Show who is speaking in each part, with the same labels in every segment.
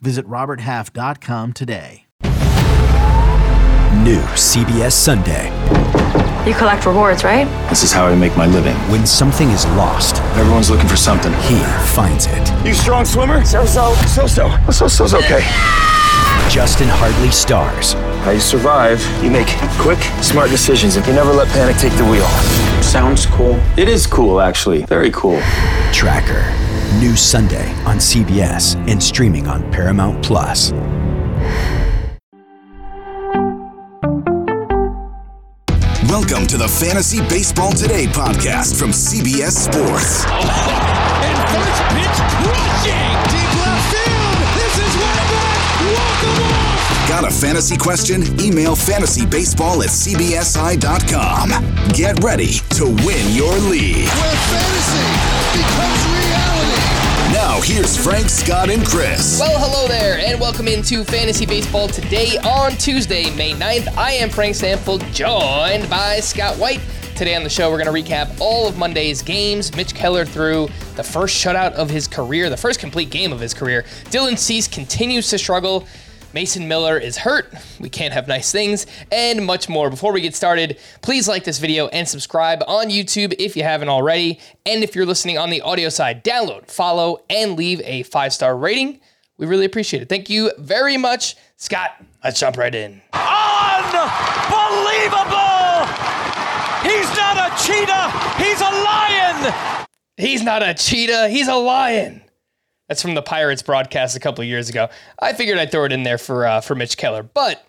Speaker 1: Visit RobertHalf.com today.
Speaker 2: New CBS Sunday.
Speaker 3: You collect rewards, right?
Speaker 4: This is how I make my living.
Speaker 2: When something is lost,
Speaker 4: Everyone's looking for something.
Speaker 2: he finds it.
Speaker 4: You strong swimmer?
Speaker 5: So so.
Speaker 4: So so. So so's okay.
Speaker 2: Justin Hartley stars.
Speaker 4: How you survive? You make quick, smart decisions, and you never let panic take the wheel. Sounds cool. It is cool, actually. Very cool.
Speaker 2: Tracker. New Sunday on CBS and streaming on Paramount Plus.
Speaker 6: Welcome to the Fantasy Baseball Today podcast from CBS Sports.
Speaker 7: And first pitch crushing.
Speaker 6: Got a fantasy question? Email fantasybaseball at cbsi.com. Get ready to win your league.
Speaker 7: Where fantasy becomes reality.
Speaker 6: Now, here's Frank, Scott, and Chris.
Speaker 8: Well, hello there, and welcome into Fantasy Baseball today on Tuesday, May 9th. I am Frank Stanfield, joined by Scott White. Today on the show, we're going to recap all of Monday's games. Mitch Keller threw the first shutout of his career, the first complete game of his career. Dylan Cease continues to struggle. Mason Miller is hurt. We can't have nice things, and much more. Before we get started, please like this video and subscribe on YouTube if you haven't already. And if you're listening on the audio side, download, follow, and leave a five star rating. We really appreciate it. Thank you very much. Scott, let's jump right in.
Speaker 9: Unbelievable! He's not a cheetah, he's a lion!
Speaker 8: He's not a cheetah, he's a lion. That's from the Pirates broadcast a couple years ago. I figured I'd throw it in there for uh, for Mitch Keller, but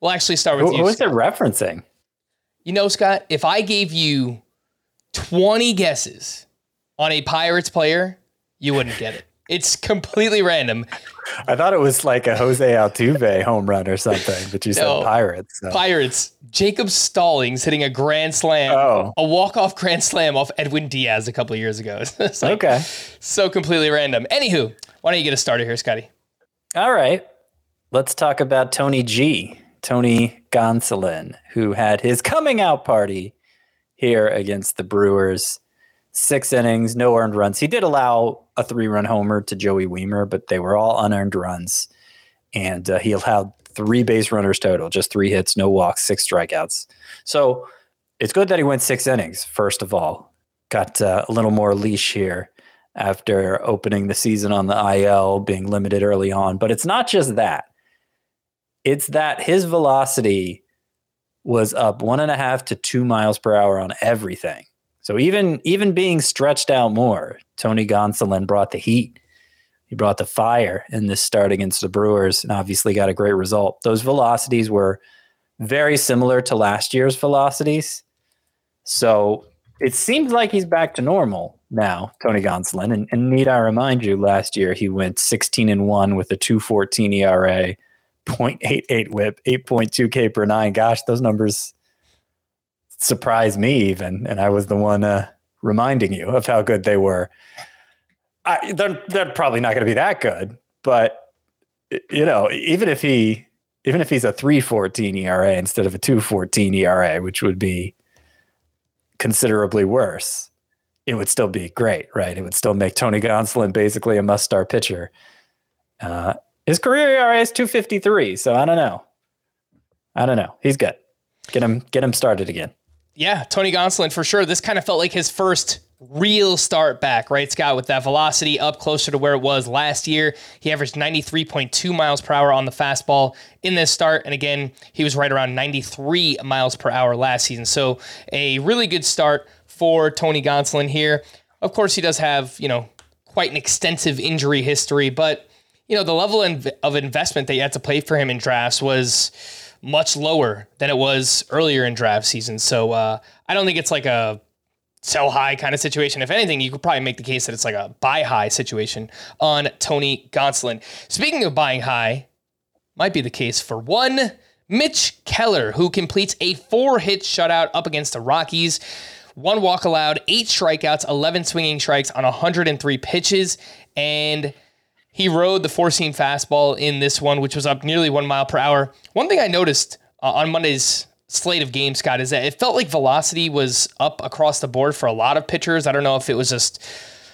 Speaker 8: we'll actually start with
Speaker 10: Who,
Speaker 8: you.
Speaker 10: who is it referencing?
Speaker 8: You know, Scott, if I gave you 20 guesses on a Pirates player, you wouldn't get it. It's completely random.
Speaker 10: I thought it was like a Jose Altuve home run or something, but you
Speaker 8: No.
Speaker 10: said Pirates. so-
Speaker 8: Pirates, Jacob Stallings hitting a grand slam,
Speaker 10: Oh.
Speaker 8: a walk-off grand slam off Edwin Diaz a couple of years ago. It's like
Speaker 10: Okay.
Speaker 8: so completely random. Anywho, why don't you get us started here, Scotty?
Speaker 10: All right. Let's talk about Tony G. Tony Gonsolin, who had his coming out party here against the Brewers. Six innings, no earned runs. He did allow a three run homer to Joey Wiemer, but they were all unearned runs. And uh, he allowed three base runners total, just three hits, no walks, six strikeouts. So it's good that he went six innings, first of all. Got uh, a little more leash here after opening the season on the IL, being limited early on. But it's not just that, it's that his velocity was up one and a half to two miles per hour on everything. So even even being stretched out more, Tony Gonsolin brought the heat. He brought the fire in this start against the Brewers and obviously got a great result. Those velocities were very similar to last year's velocities. So it seems like he's back to normal now, Tony Gonsolin. And, and need I remind you, last year he went 16 and 1 with a 214 ERA, 0.88 whip, 8.2 K per nine. Gosh, those numbers surprised me even. And I was the one uh, reminding you of how good they were. I, they're, they're probably not going to be that good, but you know, even if he, even if he's a 314 ERA instead of a 214 ERA, which would be considerably worse, it would still be great, right? It would still make Tony Gonsolin basically a must star pitcher. Uh, his career ERA is 253, so I don't know. I don't know. He's good. Get him get him started again.
Speaker 8: Yeah, Tony Gonsolin for sure. This kind of felt like his first real start back, right, Scott? With that velocity up closer to where it was last year. He averaged 93.2 miles per hour on the fastball in this start. And again, he was right around 93 miles per hour last season. So a really good start for Tony Gonsolin here. Of course, he does have, you know, quite an extensive injury history, but, you know, the level of investment that you had to play for him in drafts was much lower than it was earlier in draft season. So uh, I don't think it's like a sell high kind of situation. If anything, you could probably make the case that it's like a buy high situation on Tony Gonsolin. Speaking of buying high, might be the case for one. Mitch Keller, who completes a four hit shutout up against the Rockies. One walk allowed, eight strikeouts, 11 swinging strikes on 103 pitches. And he rode the four seam fastball in this one, which was up nearly one mile per hour. One thing I noticed uh, on Monday's slate of games, Scott, is that it felt like velocity was up across the board for a lot of pitchers. I don't know if it was just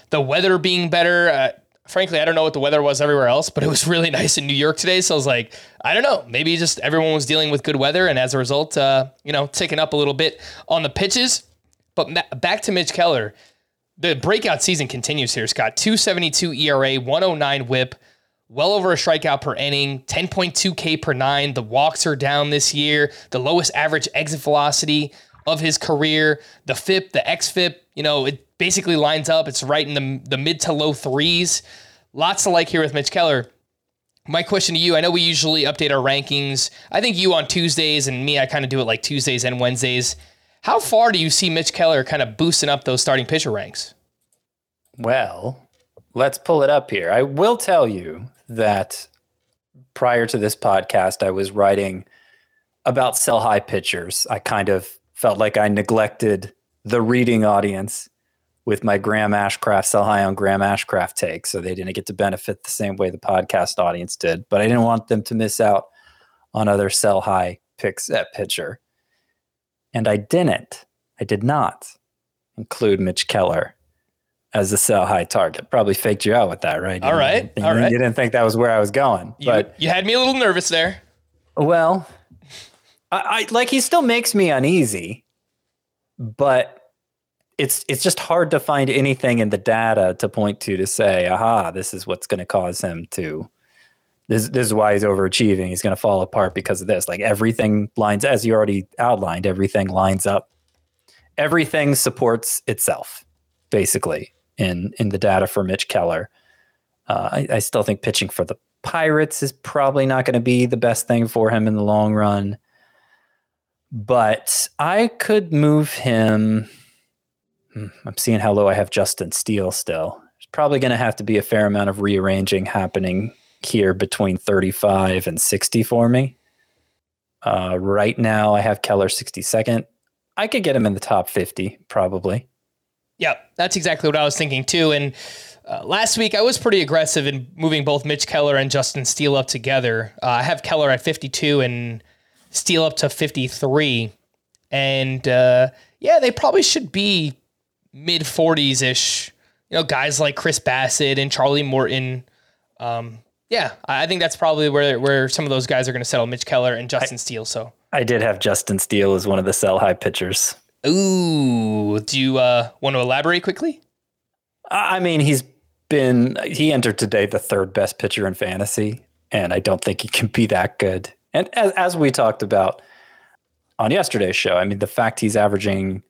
Speaker 8: the weather being better. Uh, frankly, I don't know what the weather was everywhere else, but it was really nice in New York today. So I was like, I don't know, maybe just everyone was dealing with good weather, and as a result, uh, you know, ticking up a little bit on the pitches. But ma- back to Mitch Keller, the breakout season continues here. Scott, 272 ERA, 109 WHIP, well over a strikeout per inning, 10.2 K per nine. The walks are down this year, the lowest average exit velocity of his career. The FIP, the XFIP, you know, it basically lines up. It's right in the, the mid to low threes. Lots to like here with Mitch Keller. My question to you I know we usually update our rankings. I think you on Tuesdays and me, I kind of do it like Tuesdays and Wednesdays. How far do you see Mitch Keller kind of boosting up those starting pitcher ranks?
Speaker 10: Well, let's pull it up here. I will tell you that prior to this podcast, I was writing about sell high pitchers. I kind of felt like I neglected the reading audience with my Graham Ashcraft sell high on Graham Ashcraft take. So they didn't get to benefit the same way the podcast audience did. But I didn't want them to miss out on other sell high picks at pitcher. And I didn't. I did not include Mitch Keller as a sell high target. Probably faked you out with that, right? You
Speaker 8: all right.
Speaker 10: You,
Speaker 8: all right.
Speaker 10: You didn't think that was where I was going.
Speaker 8: You,
Speaker 10: but
Speaker 8: you had me a little nervous there.
Speaker 10: Well, I, I like he still makes me uneasy, but it's it's just hard to find anything in the data to point to to say, aha, this is what's going to cause him to. This, this is why he's overachieving. He's going to fall apart because of this. Like everything lines, as you already outlined, everything lines up. Everything supports itself, basically, in in the data for Mitch Keller. Uh, I, I still think pitching for the Pirates is probably not going to be the best thing for him in the long run. But I could move him. Hmm, I'm seeing how low I have Justin Steele still. There's probably going to have to be a fair amount of rearranging happening here between 35 and 60 for me. Uh, right now, I have Keller 62nd. I could get him in the top 50, probably.
Speaker 8: Yeah, that's exactly what I was thinking too. And uh, last week, I was pretty aggressive in moving both Mitch Keller and Justin Steele up together. Uh, I have Keller at 52 and Steele up to 53. And uh, yeah, they probably should be mid 40s ish. You know, guys like Chris Bassitt and Charlie Morton. Um, yeah, I think that's probably where where some of those guys are going to settle. Mitch Keller and Justin I, Steele. So
Speaker 10: I did have Justin Steele as one of the sell high pitchers.
Speaker 8: Ooh, do you uh, want to elaborate quickly?
Speaker 10: I mean, he's been he entered today the third best pitcher in fantasy, and I don't think he can be that good. And as, as we talked about on yesterday's show, I mean, the fact he's averaging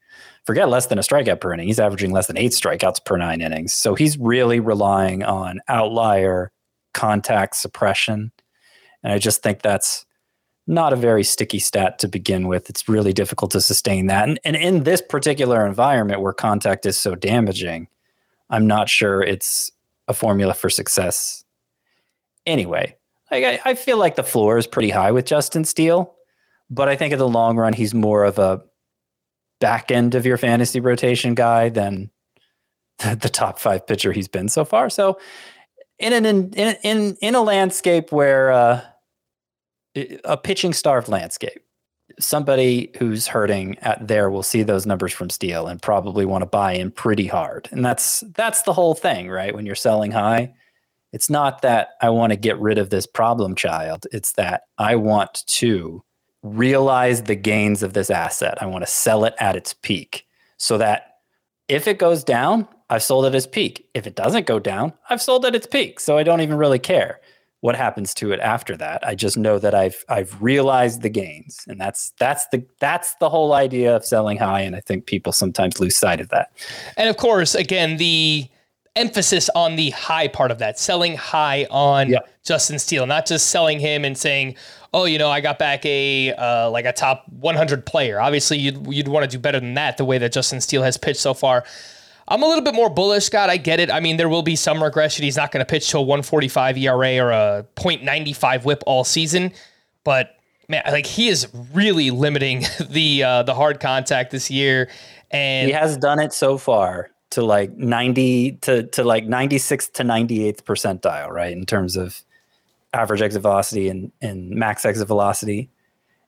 Speaker 10: forget less than a strikeout per inning, he's averaging less than eight strikeouts per nine innings. So he's really relying on outlier contact suppression. And I just think that's not a very sticky stat to begin with. It's really difficult to sustain that. And, and in this particular environment where contact is so damaging, I'm not sure it's a formula for success. Anyway, I, I feel like the floor is pretty high with Justin Steele, but I think in the long run, he's more of a back end of your fantasy rotation guy than the, the top five pitcher he's been so far. So, in an in in in a landscape where uh, a pitching starved landscape, somebody who's hurting at there will see those numbers from Steele and probably want to buy in pretty hard. And that's that's the whole thing, right? When you're selling high, it's not that I want to get rid of this problem child. It's that I want to realize the gains of this asset. I want to sell it at its peak so that if it goes down, I've sold at its peak. If it doesn't go down, I've sold at its peak. So I don't even really care what happens to it after that. I just know that I've I've realized the gains, and that's that's the that's the whole idea of selling high. And I think people sometimes lose sight of that.
Speaker 8: And of course, again, the emphasis on the high part of that, selling high on yeah. Justin Steele, not just selling him and saying, "Oh, you know, I got back a uh, like a top 100 player." Obviously, you'd you'd want to do better than that. The way that Justin Steele has pitched so far, I'm a little bit more bullish, Scott. I get it. I mean, there will be some regression. He's not going to pitch to a 145 ERA or a .95 WHIP all season, but man, like he is really limiting the uh, the hard contact this year, and
Speaker 10: he has done it so far to like 90 to to like 96th to 98th percentile, right, in terms of average exit velocity and and max exit velocity.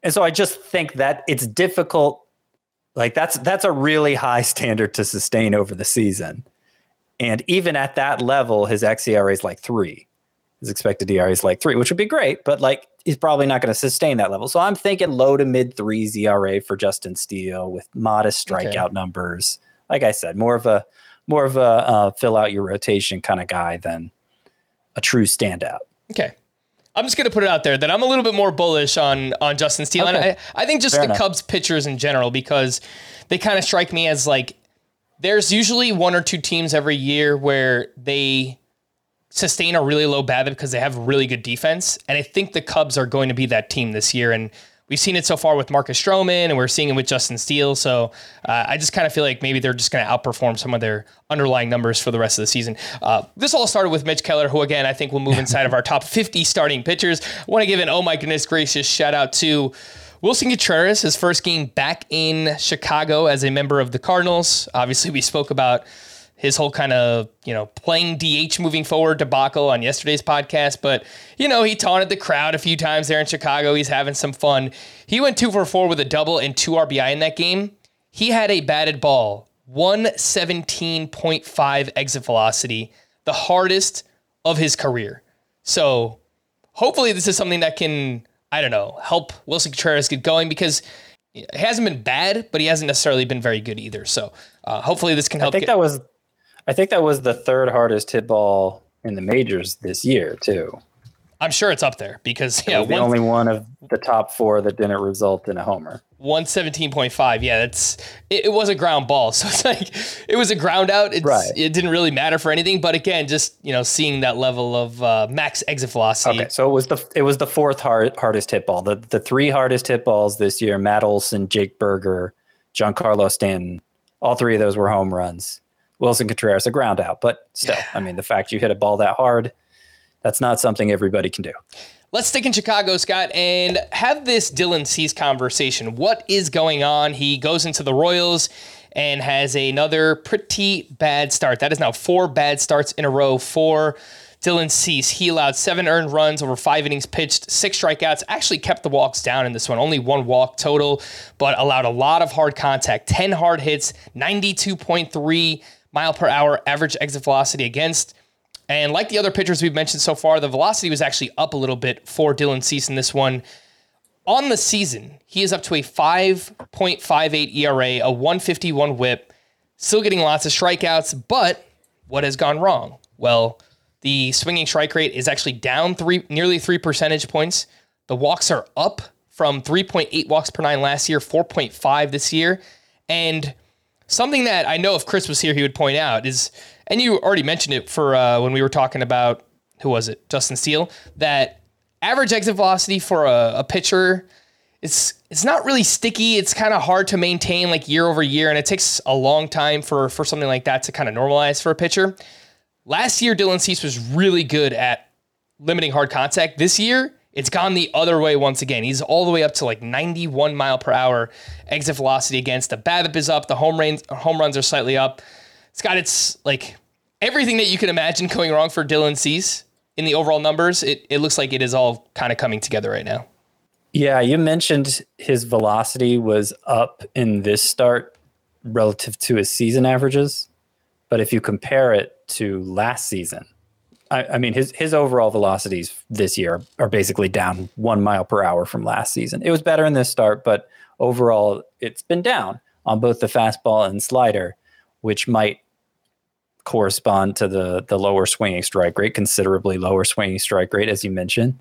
Speaker 10: And so I just think that it's difficult like that's that's a really high standard to sustain over the season. And even at that level, his xERA is like three. His expected ERA is like three, which would be great, but like he's probably not going to sustain that level. So I'm thinking low to mid threes ERA for Justin Steele with modest strikeout okay. numbers. Like I said, more of a more of a uh, fill out your rotation kind of guy than a true standout.
Speaker 8: Okay. I'm just going to put it out there that I'm a little bit more bullish on on Justin Steele. Okay. And I, I think just Fair the enough. Cubs pitchers in general because they kind of strike me as like there's usually one or two teams every year where they sustain a really low BABIP because they have really good defense, and I think the Cubs are going to be that team this year. And we've seen it so far with Marcus Stroman, and we're seeing it with Justin Steele. So uh, I just kind of feel like maybe they're just going to outperform some of their underlying numbers for the rest of the season. Uh, this all started with Mitch Keller, who again I think will move inside of our top 50 starting pitchers. I want to give an oh my goodness gracious shout out to. Willson Contreras, his first game back in Chicago as a member of the Cardinals. Obviously, we spoke about his whole kind of, you know, playing DH moving forward debacle on yesterday's podcast. But, you know, he taunted the crowd a few times there in Chicago. He's having some fun. He went two for four with a double and two RBI in that game. He had a batted ball, 117.5 exit velocity, the hardest of his career. So hopefully this is something that can, I don't know, help Willson Contreras get going because it hasn't been bad, but he hasn't necessarily been very good either. So uh, hopefully this can help.
Speaker 10: I think
Speaker 8: get-
Speaker 10: that was I think that was the third hardest hit ball in the majors this year too.
Speaker 8: I'm sure it's up there because yeah,
Speaker 10: the one, only one of the top four that didn't result in a homer.
Speaker 8: One seventeen point five. Yeah, that's it, it, was a ground ball, so it's like it was a ground out. It's, right. It didn't really matter for anything, but again, just you know, seeing that level of uh, max exit velocity.
Speaker 10: Okay, so it was the it was the fourth hard, hardest hit ball. The the three hardest hit balls this year: Matt Olson, Jake Burger, Giancarlo Stanton. All three of those were home runs. Willson Contreras a ground out. But still, yeah. I mean, the fact you hit a ball that hard, that's not something everybody can do.
Speaker 8: Let's stick in Chicago, Scott, and have this Dylan Cease conversation. What is going on? He goes into the Royals and has another pretty bad start. That is now four bad starts in a row for Dylan Cease. He allowed seven earned runs over five innings pitched, six strikeouts, actually kept the walks down in this one, only one walk total, but allowed a lot of hard contact, 10 hard hits, 92.3 mile per hour average exit velocity against. And like the other pitchers we've mentioned so far, the velocity was actually up a little bit for Dylan Cease in this one. On the season, he is up to a 5.58 ERA, a 151 whip, still getting lots of strikeouts. But what has gone wrong? Well, the swinging strike rate is actually down three, nearly three percentage points. The walks are up from 3.8 walks per nine last year, 4.5 this year. And Something that I know if Chris was here, he would point out is, and you already mentioned it for uh, when we were talking about who was it, Justin Steele, that average exit velocity for a, a pitcher it's it's not really sticky. It's kind of hard to maintain like year over year, and it takes a long time for for something like that to kind of normalize for a pitcher. Last year, Dylan Cease was really good at limiting hard contact. This year, it's gone the other way once again. He's all the way up to like 91 mile per hour exit velocity against. The BABIP is up. The home runs, home runs are slightly up. Scott, it's like everything that you can imagine going wrong for Dylan Cease in the overall numbers. It, it looks like it is all kind of coming together right now.
Speaker 10: Yeah, you mentioned his velocity was up in this start relative to his season averages. But if you compare it to last season, I, I, mean, his his overall velocities this year are basically down one mile per hour from last season. It was better in this start, but overall, it's been down on both the fastball and slider, which might correspond to the the lower swinging strike rate, considerably lower swinging strike rate, as you mentioned.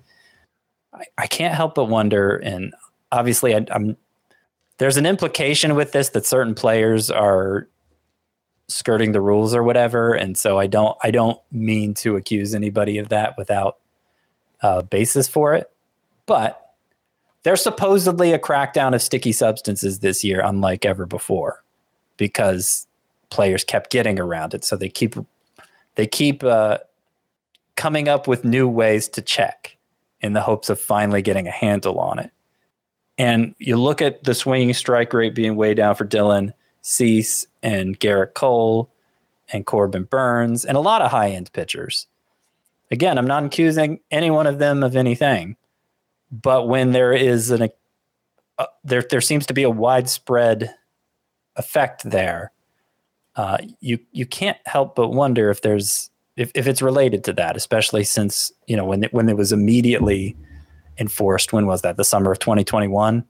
Speaker 10: I, I can't help but wonder, and obviously, I, I'm there's an implication with this that certain players are skirting the rules or whatever and so i don't i don't mean to accuse anybody of that without a basis for it but there's supposedly a crackdown of sticky substances this year unlike ever before because players kept getting around it. So they keep they keep uh, coming up with new ways to check in the hopes of finally getting a handle on it. And you look at the swinging strike rate being way down for Dylan Cease and Gerrit Cole and Corbin Burnes and a lot of high end pitchers. Again, I'm not accusing any one of them of anything, but when there is an uh, there there seems to be a widespread effect there. Uh, you you can't help but wonder if there's if, if it's related to that, especially since you know when it, when it was immediately enforced. When was that? The summer of 2021,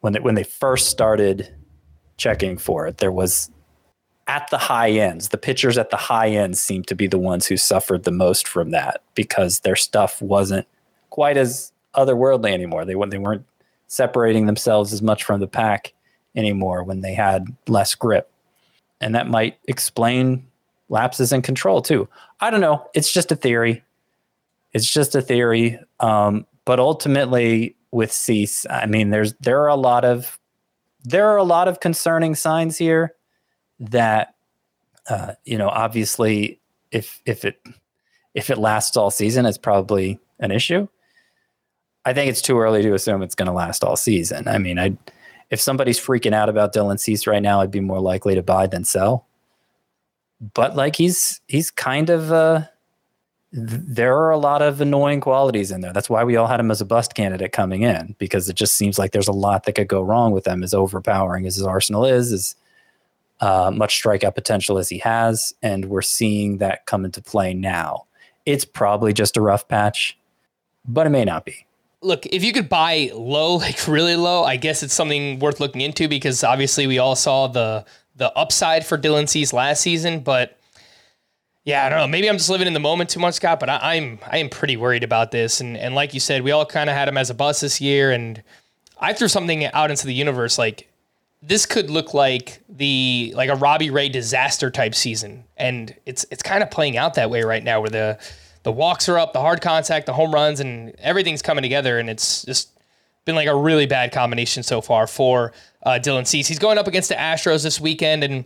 Speaker 10: when it, when they first started checking for it, there was at the high ends. The pitchers at the high ends seemed to be the ones who suffered the most from that because their stuff wasn't quite as otherworldly anymore. They they weren't separating themselves as much from the pack anymore when they had less grip. And that might explain lapses in control too. I don't know. It's just a theory. It's just a theory. Um, but ultimately, with Cease, I mean, there's there are a lot of there are a lot of concerning signs here that uh, you know. Obviously, if if it if it lasts all season, it's probably an issue. I think it's too early to assume it's going to last all season. I mean, I if somebody's freaking out about Dylan Cease right now, I'd be more likely to buy than sell. But like he's he's kind of uh, there are a lot of annoying qualities in there. That's why we all had him as a bust candidate coming in because it just seems like there's a lot that could go wrong with him. As overpowering as his arsenal is, as uh, much strikeout potential as he has, and we're seeing that come into play now. It's probably just a rough patch, but it may not be
Speaker 8: look, if you could buy low, like really low, I guess it's something worth looking into because obviously we all saw the the upside for Dylan Cease last season, but yeah, I don't know. Maybe I'm just living in the moment too much, Scott. But I, am I am pretty worried about this. And and like you said, we all kind of had him as a bus this year. And I threw something out into the universe like this could look like the like a Robbie Ray disaster type season, and it's it's kind of playing out that way right now, where the the walks are up, the hard contact, the home runs, and everything's coming together. And it's just been like a really bad combination so far for uh, Dylan Cease. He's going up against the Astros this weekend, and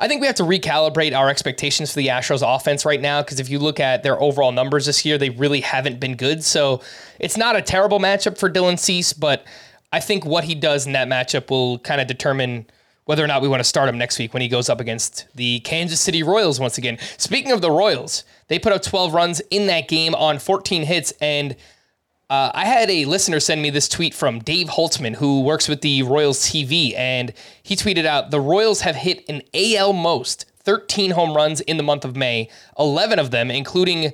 Speaker 8: I think we have to recalibrate our expectations for the Astros offense right now because if you look at their overall numbers this year, they really haven't been good. So it's not a terrible matchup for Dylan Cease, but I think what he does in that matchup will kind of determine whether or not we want to start him next week when he goes up against the Kansas City Royals once again. Speaking of the Royals, they put up 12 runs in that game on 14 hits. And uh, I had a listener send me this tweet from Dave Holtzman, who works with the Royals TV. And he tweeted out The Royals have hit an AL most 13 home runs in the month of May, 11 of them, including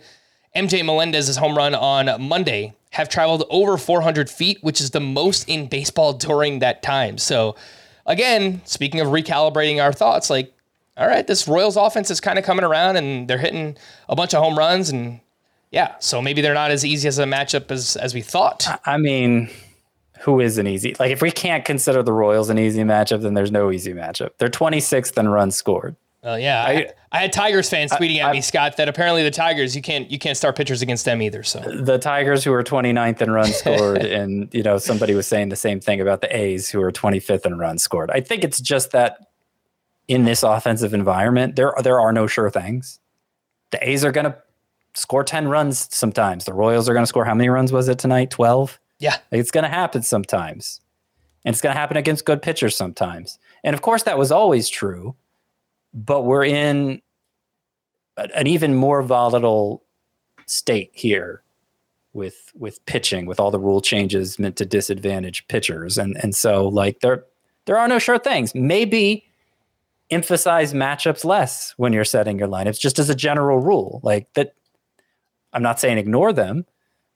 Speaker 8: MJ Melendez's home run on Monday, have traveled over 400 feet, which is the most in baseball during that time. So, again, speaking of recalibrating our thoughts, like, all right, this Royals offense is kind of coming around and they're hitting a bunch of home runs and yeah, so maybe they're not as easy as a matchup as as we thought.
Speaker 10: I mean, who is an easy? Like if we can't consider the Royals an easy matchup, then there's no easy matchup. They're 26th in runs scored.
Speaker 8: Well, yeah, I, I, I had Tigers fans tweeting I, at me, Scott, that apparently the Tigers you can't you can't start pitchers against them either. So
Speaker 10: the Tigers who are 29th in runs scored, and you know somebody was saying the same thing about the A's who are 25th in runs scored. I think it's just that in this offensive environment, there there are no sure things. The A's are going to score 10 runs sometimes. The Royals are going to score how many runs was it tonight? 12?
Speaker 8: Yeah.
Speaker 10: It's going to happen sometimes. And it's going to happen against good pitchers sometimes. And of course that was always true, but we're in an even more volatile state here with with pitching with all the rule changes meant to disadvantage pitchers and and so like there there are no sure things. Maybe emphasize matchups less when you're setting your lineups, just as a general rule. Like that, I'm not saying ignore them,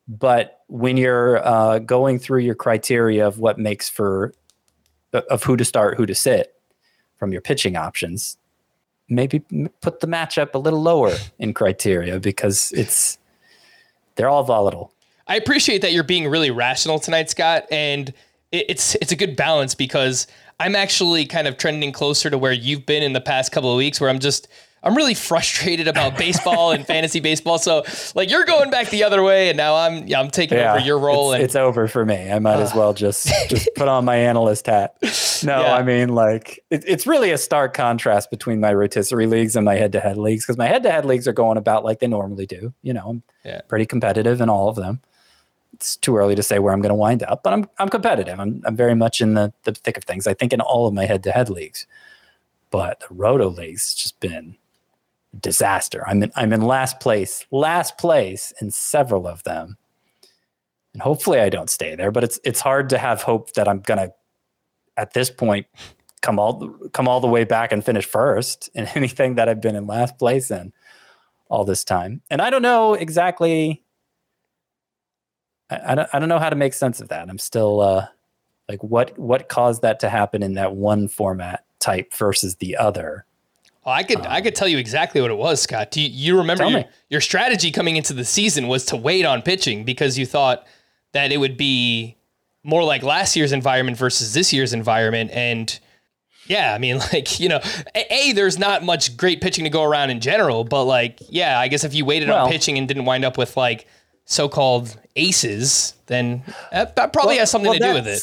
Speaker 10: but when you're uh, going through your criteria of what makes for of who to start, who to sit from your pitching options, maybe put the matchup a little lower in criteria because it's they're all volatile.
Speaker 8: I appreciate that you're being really rational tonight, Scott, and it's it's a good balance because I'm actually kind of trending closer to where you've been in the past couple of weeks, where I'm just I'm really frustrated about baseball and fantasy baseball. So like you're going back the other way, and now I'm yeah, I'm taking yeah, over your role.
Speaker 10: It's,
Speaker 8: and
Speaker 10: it's over for me. I might uh, as well just just put on my analyst hat. no,
Speaker 8: Yeah.
Speaker 10: I mean like it, it's really a stark contrast between my rotisserie leagues and my head-to-head leagues because my head-to-head leagues are going about like they normally do. You know, I'm
Speaker 8: Yeah.
Speaker 10: pretty competitive in all of them. It's too early to say where I'm going to wind up, but I'm I'm competitive. I'm I'm very much in the the thick of things. I think in all of my head-to-head leagues, but the roto leagues just been disaster. I'm in I'm in last place, last place in several of them. And hopefully I don't stay there, but it's it's hard to have hope that I'm gonna at this point come all come all the way back and finish first in anything that I've been in last place in all this time. And I don't know exactly I, I don't I don't know how to make sense of that. I'm still uh like what what caused that to happen in that one format type versus the other.
Speaker 8: Oh, I could I could tell you exactly what it was, Scott. Do you, you remember your, your strategy coming into the season was to wait on pitching because you thought that it would be more like last year's environment versus this year's environment and yeah, I mean like, you know, a, a, there's not much great pitching to go around in general, but like yeah, I guess if you waited
Speaker 10: Well-
Speaker 8: on pitching and didn't wind up with like so-called aces, then that, probably
Speaker 10: Well-
Speaker 8: has something
Speaker 10: well,
Speaker 8: to do with it.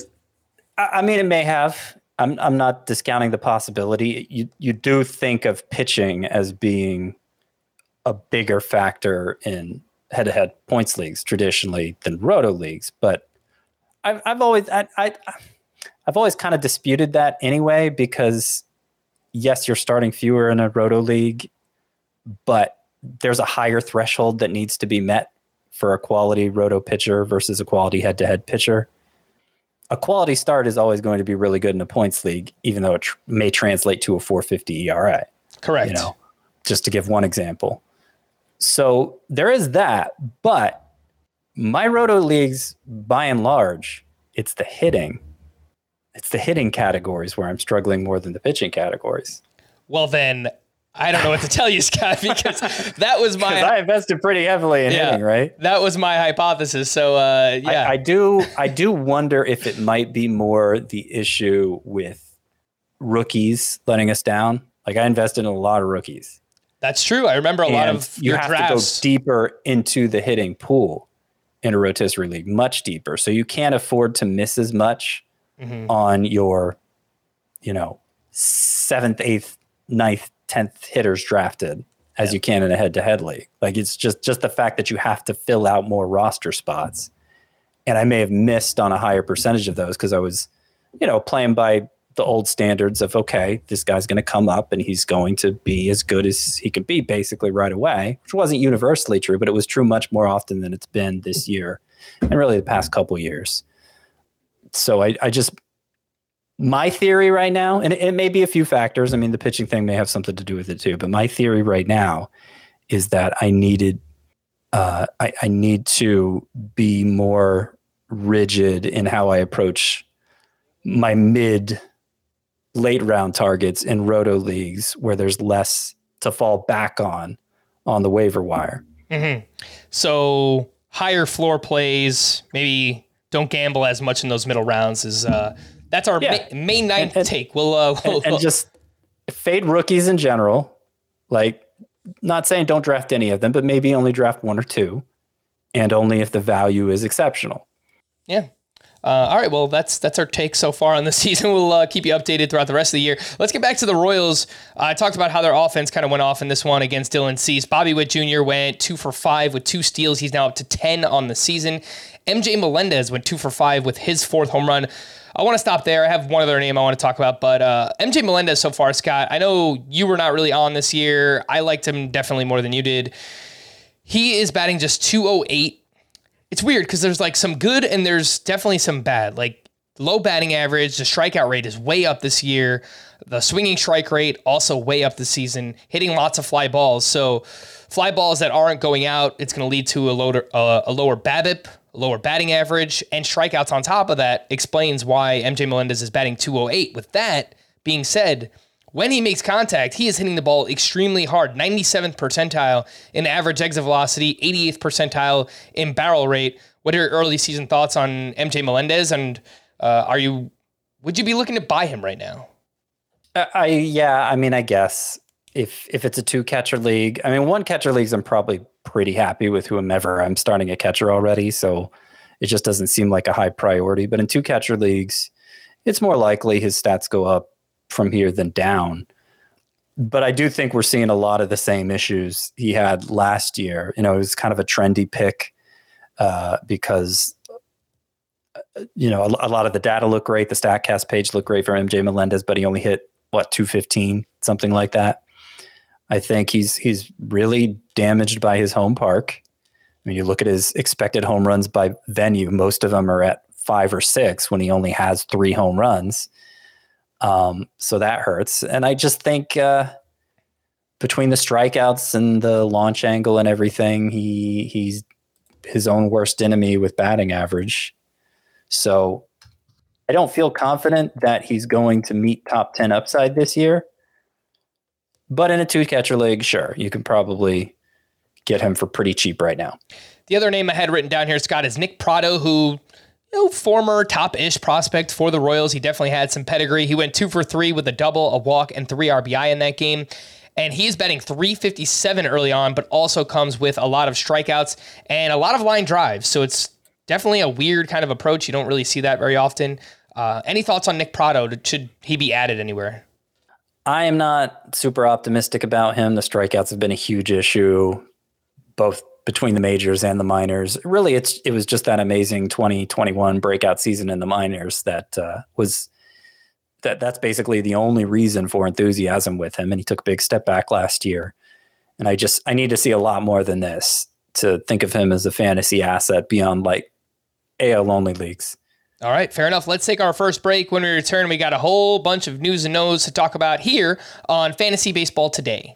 Speaker 10: I mean, it may have. I'm I'm not discounting the possibility. You you do think of pitching as being a bigger factor in head-to-head points leagues traditionally than roto leagues, but I've I've always I, I I've always kind of disputed that anyway because yes, you're starting fewer in a roto league, but there's a higher threshold that needs to be met for a quality roto pitcher versus a quality head-to-head pitcher a quality start is always going to be really good in a points league, even though it tr- may translate to a 450 ERA.
Speaker 8: Correct.
Speaker 10: You know, just to give one example. So there is that, but my roto leagues, by and large, it's the hitting. It's the hitting categories where I'm struggling more than the pitching categories.
Speaker 8: Well then I don't know what to tell you, Scott, because that was my
Speaker 10: Because I invested pretty heavily in
Speaker 8: Yeah.
Speaker 10: hitting, right?
Speaker 8: That was my hypothesis. So uh, yeah,
Speaker 10: I, I do I do wonder if it might be more the issue with rookies letting us down. Like I invested in a lot of rookies.
Speaker 8: that's true. I remember a lot of
Speaker 10: you
Speaker 8: your
Speaker 10: have
Speaker 8: drafts.
Speaker 10: to go deeper into the hitting pool in a rotisserie league, much deeper. So you can't afford to miss as much
Speaker 8: Mhm.
Speaker 10: on your, you know, seventh, eighth, ninth, tenth hitters drafted as you can in a head-to-head league. Like it's just just the fact that you have to fill out more roster spots. And I may have missed on a higher percentage of those because I was, you know, playing by the old standards of okay, this guy's going to come up and he's going to be as good as he can be basically right away, which wasn't universally true, but it was true much more often than it's been this year and really the past couple years. So I, I just my theory right now, and it, it may be a few factors. I mean, the pitching thing may have something to do with it too, but my theory right now is that I needed uh, I, I need to be more rigid in how I approach my mid late round targets in roto leagues where there's less to fall back on on the waiver wire.
Speaker 8: hmm So higher floor plays, maybe don't gamble as much in those middle rounds. Is uh, that's our
Speaker 10: Yeah.
Speaker 8: ma- main ninth
Speaker 10: And- and-
Speaker 8: take. We'll, uh, we'll
Speaker 10: and, and just fade rookies in general. Like, not saying don't draft any of them, but maybe only draft one or two, and only if the value is exceptional.
Speaker 8: Yeah. Uh, all right. Well, that's that's our take so far on the season. We'll uh, keep you updated throughout the rest of the year. Let's get back to the Royals. I talked about how their offense kind of went off in this one against Dylan Cease. Bobby Witt Jr. went two for five with two steals. He's now up to ten on the season. MJ Melendez went two for five with his fourth home run. I want to stop there. I have one other name I want to talk about, but uh, MJ Melendez so far, Scott. I know you were not really on this year. I liked him definitely more than you did. He is batting just 208 it's weird because there's like some good and there's definitely some bad. Like low batting average, the strikeout rate is way up this year. The swinging strike rate also way up this season. Hitting lots of fly balls. So fly balls that aren't going out, it's going to lead to a lower uh, a lower BABIP, lower batting average, and strikeouts on top of that explains why MJ Melendez is batting 208. With that being said, when he makes contact, he is hitting the ball extremely hard. 97th percentile in average exit velocity, 88th percentile in barrel rate. What are your early season thoughts on MJ Melendez? And uh, are you would you be looking to buy him right now?
Speaker 10: I, I yeah, I mean, I guess if if it's a two catcher league, I mean, one catcher leagues, I'm probably pretty happy with whomever I'm starting a catcher already, so it just doesn't seem like a high priority. But in two catcher leagues, it's more likely his stats go up from here than down. But I do think we're seeing a lot of the same issues he had last year. You know, it was kind of a trendy pick uh, because uh, you know a, a, lot of the data look great, the Statcast page looked great for MJ Melendez, but he only hit what 215, something like that. I think he's he's really damaged by his home park. I mean, you look at his expected home runs by venue; most of them are at five or six when he only has three home runs. Um, so that hurts. And I just think uh, between the strikeouts and the launch angle and everything, he he's his own worst enemy with batting average. So I don't feel confident that he's going to meet top 10 upside this year. But in a two catcher league, sure, you can probably get him for pretty cheap right now.
Speaker 8: The other name I had written down here, Scott, is Nick Pratto, who you know, former top-ish prospect for the Royals. He definitely had some pedigree. He went two for three with a double, a walk, and three RBI in that game. And he's betting 357 early on, but also comes with a lot of strikeouts and a lot of line drives. So it's definitely a weird kind of approach. You don't really see that very often. Uh, any thoughts on Nick Pratto? Should he be added anywhere?
Speaker 10: I am not super optimistic about him. The strikeouts have been a huge issue, both between the majors and the minors. Really, it's it was just that amazing 2021 breakout season in the minors that uh, was that that's basically the only reason for enthusiasm with him. And he took a big step back last year. And I just I need to see a lot more than this to think of him as a fantasy asset beyond like AL only leagues.
Speaker 8: All right, fair enough. Let's take our first break. When we return, we got a whole bunch of news and notes to talk about here on Fantasy Baseball Today.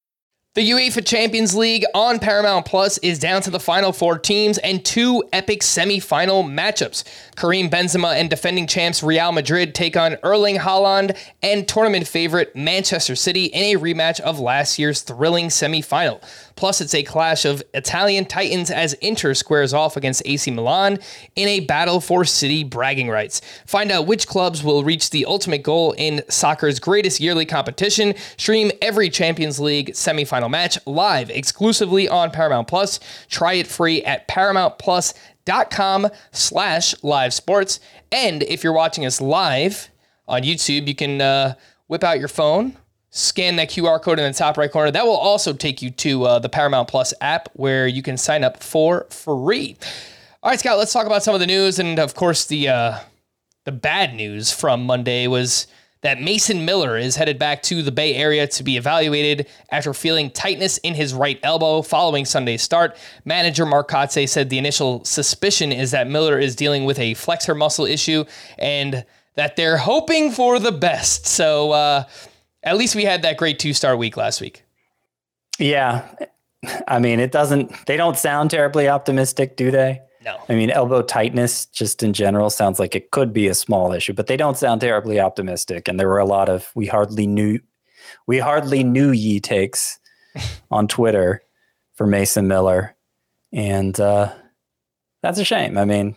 Speaker 8: The UEFA Champions League on Paramount Plus is down to the final four teams and two epic semi-final matchups. Karim Benzema and defending champs Real Madrid take on Erling Haaland and tournament favorite Manchester City in a rematch of last year's thrilling semi-final. Plus, it's a clash of Italian titans as Inter squares off against AC Milan in a battle for city bragging rights. Find out which clubs will reach the ultimate goal in soccer's greatest yearly competition. Stream every Champions League semifinal match live exclusively on Paramount Plus. Try it free at paramountplus.com slash live sports. And if you're watching us live on YouTube, you can uh, whip out your phone scan that QR code in the top right corner. That will also take you to uh, the Paramount Plus app where you can sign up for free. All right, Scott, let's talk about some of the news. And of course, the uh, the bad news from Monday was that Mason Miller is headed back to the Bay Area to be evaluated after feeling tightness in his right elbow following Sunday's start. Manager Mark Kotsay said the initial suspicion is that Miller is dealing with a flexor muscle issue and that they're hoping for the best. So, uh, at least we had that great two star week last week.
Speaker 10: Yeah. I mean, it doesn't, they don't sound terribly optimistic, do they?
Speaker 8: No.
Speaker 10: I mean, elbow tightness just in general sounds like it could be a small issue, but they don't sound terribly optimistic. And there were a lot of, we hardly knew, we hardly knew ye takes on Twitter for Mason Miller. And uh, that's a shame. I mean,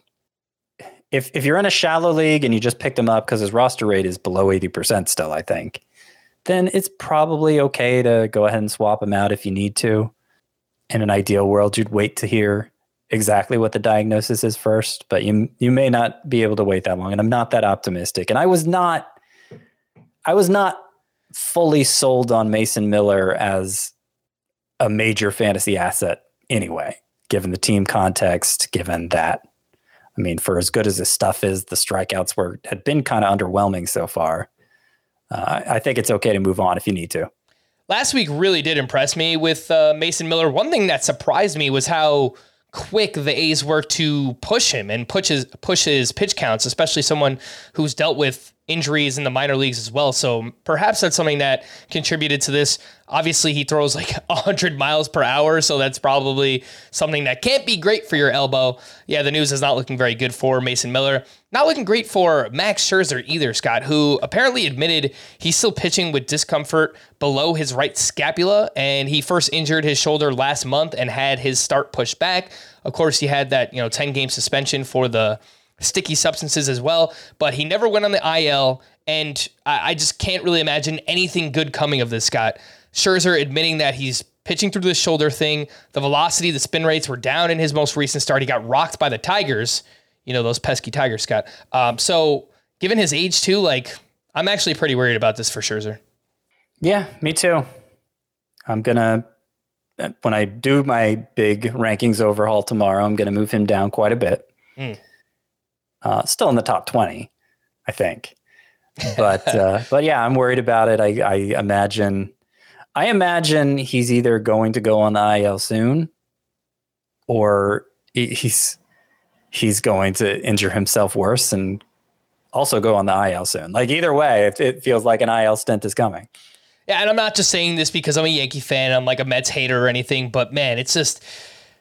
Speaker 10: if, if you're in a shallow league and you just picked him up because his roster rate is below 80% still, I think then it's probably okay to go ahead and swap them out if you need to. In an ideal world, you'd wait to hear exactly what the diagnosis is first, but you you may not be able to wait that long. And I'm not that optimistic. And I was not I was not fully sold on Mason Miller as a major fantasy asset anyway, given the team context, given that I mean, for as good as his stuff is, the strikeouts were had been kind of underwhelming so far. Uh, I think it's okay to move on if you need to.
Speaker 8: Last week really did impress me with uh, Mason Miller. One thing that surprised me was how quick the A's were to push him and push his, push his pitch counts, especially someone who's dealt with injuries in the minor leagues as well. So perhaps that's something that contributed to this. Obviously, he throws like 100 miles per hour, so that's probably something that can't be great for your elbow. Yeah, the news is not looking very good for Mason Miller. Not looking great for Max Scherzer either, Scott, who apparently admitted he's still pitching with discomfort below his right scapula, and he first injured his shoulder last month and had his start pushed back. Of course, he had that, you know, 10 game suspension for the sticky substances as well, but he never went on the IL, and I, I just can't really imagine anything good coming of this, Scott. Scherzer admitting that he's pitching through the shoulder thing. The velocity, the spin rates were down in his most recent start. He got rocked by the Tigers, you know, those pesky Tigers, Scott. Um, so, given his age too, like, I'm actually pretty worried about this for Scherzer.
Speaker 10: Yeah, me too. I'm to, when I do my big rankings overhaul tomorrow, I'm to move him down quite a bit. Mm. Uh, still in the top 20, I think. But uh, but yeah, I'm worried about it. I, I imagine I imagine he's either going to go on the IL soon, or he's he's going to injure himself worse and also go on the IL soon. Like either way, it, it feels like an IL stint is coming.
Speaker 8: Yeah, and I'm not just saying this because I'm a Yankee fan. I'm like a Mets hater or anything, but man, it's just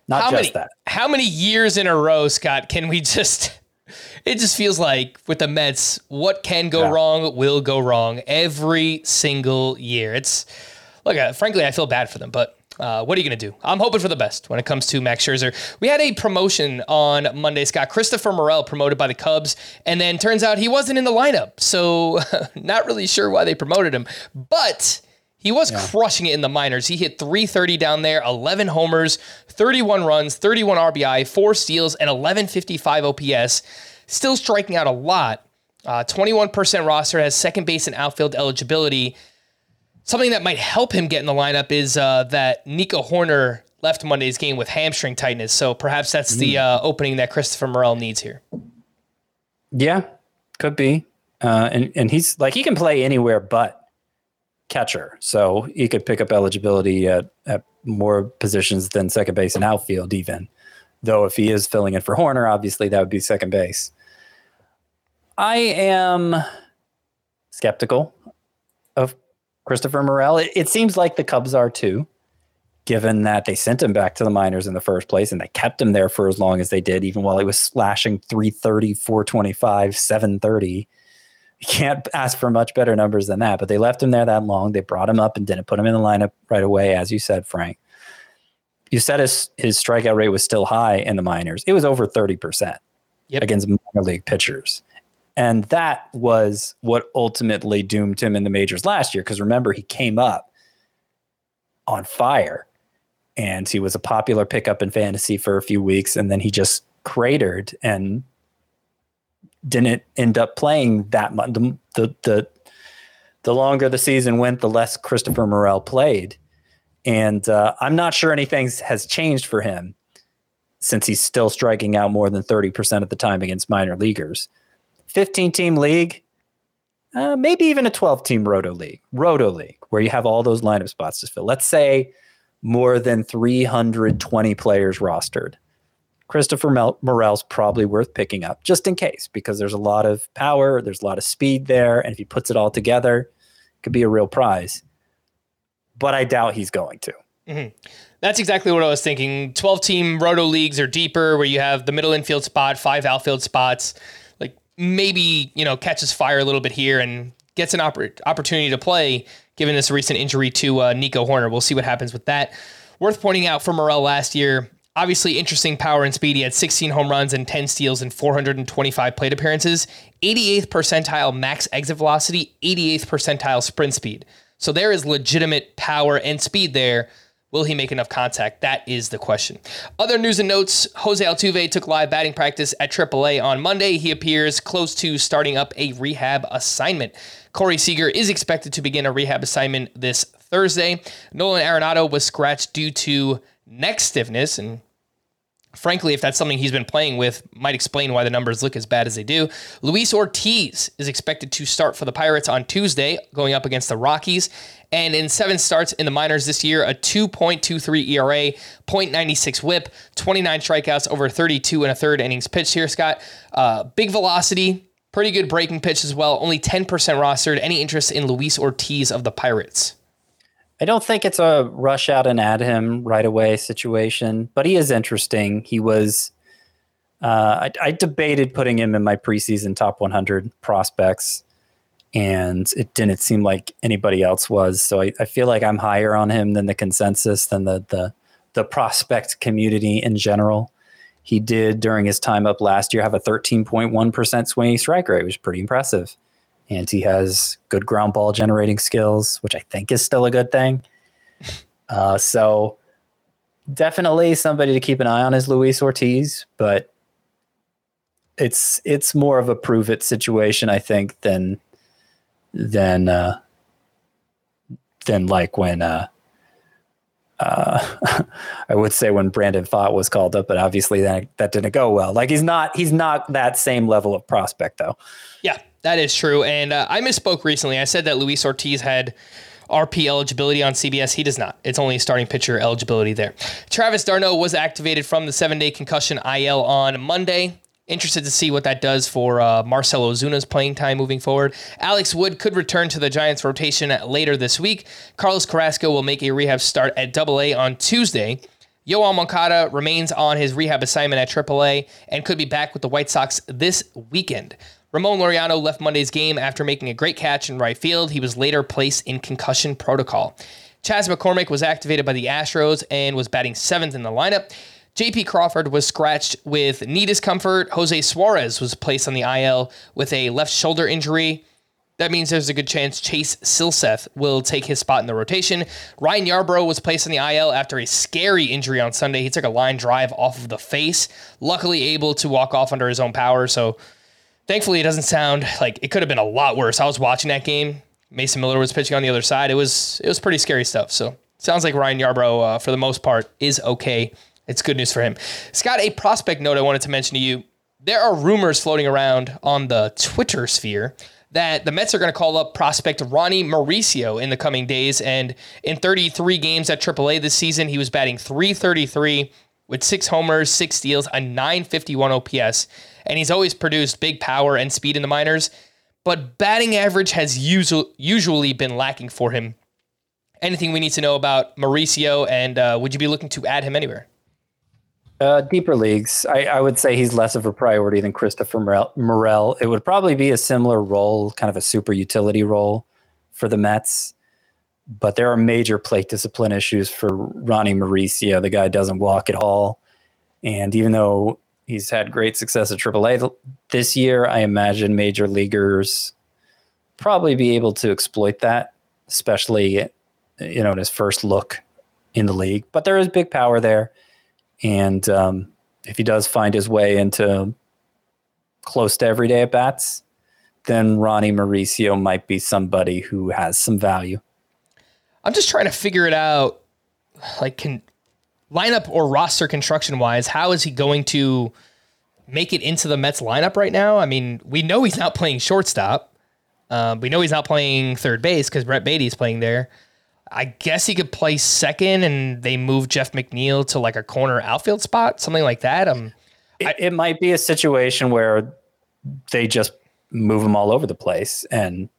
Speaker 10: not
Speaker 8: how
Speaker 10: just
Speaker 8: many,
Speaker 10: that.
Speaker 8: How many years in a row, Scott, can we just it just feels like with the Mets, what can go yeah. wrong will go wrong every single year. It's look, uh, frankly, I feel bad for them, but uh, what are you going to do? I'm hoping for the best when it comes to Max Scherzer. We had a promotion on Monday, Scott. Christopher Morel promoted by the Cubs, and then turns out he wasn't in the lineup. So, not really sure why they promoted him, but he was yeah. crushing it in the minors. He hit 330 down there, 11 homers, 31 runs, 31 RBI, four steals, and 1155 OPS. Still striking out a lot. Uh, 21% roster has second base and outfield eligibility. Something that might help him get in the lineup is uh, that Nico Hoerner left Monday's game with hamstring tightness. So perhaps that's mm. the uh, opening that Christopher Morel needs here.
Speaker 10: Yeah, could be. Uh, and and he's like he can play anywhere but catcher, so he could pick up eligibility at, at more positions than second base and outfield, even. Though if he is filling in for Hoerner, obviously that would be second base. I am skeptical of Christopher Morel. It, it, seems like the Cubs are too, given that they sent him back to the minors in the first place and they kept him there for as long as they did, even while he was slashing 330, 425, 730. You can't ask for much better numbers than that, but they left him there that long. They brought him up and didn't put him in the lineup right away, as you said, Frank you said his his strikeout rate was still high in the minors. It was over 30% yep. against minor league pitchers. And that was what ultimately doomed him in the majors last year. Because remember, he came up on fire and he was a popular pickup in fantasy for a few weeks. And then he just cratered and didn't end up playing that much. The, the, the, longer the season went, the less Christopher Morel played. And uh, I'm not sure anything has changed for him since he's still striking out more than 30% of the time against minor leaguers. 15 team league, uh, maybe even a 12 team roto league, roto league, where you have all those lineup spots to fill. Let's say more than 320 players rostered. Christopher Morel's probably worth picking up just in case because there's a lot of power, there's a lot of speed there, and if he puts it all together, it could be a real prize but I doubt he's going to.
Speaker 8: Mm-hmm. That's exactly what I was thinking. 12 team roto leagues are deeper where you have the middle infield spot, five outfield spots. Maybe, you know, catches fire a little bit here and gets an oppor- opportunity to play given this recent injury to uh, Nico Hoerner. We'll see what happens with that. Worth pointing out for Morel last year, obviously interesting power and speed. He had 16 home runs and 10 steals in 425 plate appearances, 88th percentile max exit velocity, 88th percentile sprint speed. So there is legitimate power and speed there. Will he make enough contact? That is the question. Other news and notes Jose Altuve took live batting practice at AAA on Monday. He appears close to starting up a rehab assignment. Corey Seager is expected to begin a rehab assignment this Thursday. Nolan Arenado was scratched due to neck stiffness, and frankly, if that's something he's been playing with, might explain why the numbers look as bad as they do. Luis Ortiz is expected to start for the Pirates on Tuesday, going up against the Rockies. And in seven starts in the minors this year, a 2.23 ERA, 0.96 whip, 29 strikeouts over 32 and a third innings pitched here, Scott. Uh, big velocity, pretty good breaking pitch as well. Only 10% rostered. Any interest in Luis Ortiz of the Pirates?
Speaker 10: I don't think it's a rush out and add him right away situation, but he is interesting. He was. Uh, I, I, debated putting him in my preseason top 100 prospects, and it didn't seem like anybody else was. So I, I feel like I'm higher on him than the consensus, than the the the prospect community in general. He did during his time up last year have a 13.1% swinging strike rate, which is pretty impressive and he has good ground ball generating skills, which I think is still a good thing. Uh, so definitely somebody to keep an eye on is Luis Ortiz, but it's it's more of a prove it situation, I think, than than uh, than like when uh, uh, I would say when Brandon Pfaadt was called up, but obviously that that didn't go well. Like he's not he's not that same level of prospect though.
Speaker 8: Yeah, that is true. And uh, I misspoke recently. I said that Luis Ortiz had RP eligibility on CBS. He does not. It's only starting pitcher eligibility there. Travis d'Arnaud was activated from the seven day concussion IL on Monday. Interested to see what that does for uh, Marcell Ozuna's playing time moving forward. Alex Wood could return to the Giants rotation later this week. Carlos Carrasco will make a rehab start at AA on Tuesday. Yoan Moncada remains on his rehab assignment at AAA and could be back with the White Sox this weekend. Ramon Laureano left Monday's game after making a great catch in right field. He was later placed in concussion protocol. Chas McCormick was activated by the Astros and was batting seventh in the lineup. JP Crawford was scratched with knee discomfort. Jose Suarez was placed on the IL with a left shoulder injury. That means there's a good chance Chase Silseth will take his spot in the rotation. Ryan Yarbrough was placed on the IL after a scary injury on Sunday. He took a line drive off of the face, luckily able to walk off under his own power. So Thankfully, it doesn't sound like it could have been a lot worse. I was watching that game. Mason Miller was pitching on the other side. It was it was pretty scary stuff. So sounds like Ryan Yarbrough, uh, for the most part, is okay. It's good news for him. Scott, a prospect note I wanted to mention to you. There are rumors floating around on the Twitter sphere that the Mets are going to call up prospect Ronnie Mauricio in the coming days. And in 33 games at AAA this season, he was batting 333 with six homers, six steals, a 951 OPS and he's always produced big power and speed in the minors, but batting average has usu- usually been lacking for him. Anything we need to know about Mauricio, and uh, would you be looking to add him anywhere?
Speaker 10: Uh, deeper leagues, I, I, would say he's less of a priority than Christopher Morel, Morel. It would probably be a similar role, kind of a super utility role for the Mets. But there are major plate discipline issues for Ronnie Mauricio. The guy doesn't walk at all. And even though He's had great success at AAA this year. I imagine major leaguers probably be able to exploit that, especially you know in his first look in the league. But there is big power there, and um, if he does find his way into close to everyday at bats, then Ronnie Mauricio might be somebody who has some value.
Speaker 8: I'm just trying to figure it out. Like, can lineup or roster construction wise, how is he going to make it into the Mets lineup right now? I mean, we know he's not playing shortstop. Uh, we know he's not playing third base because Brett Baty's playing there. I guess he could play second, and they move Jeff McNeil to like a corner outfield spot, something like that. Um,
Speaker 10: it, I, it might be a situation where they just move them all over the place and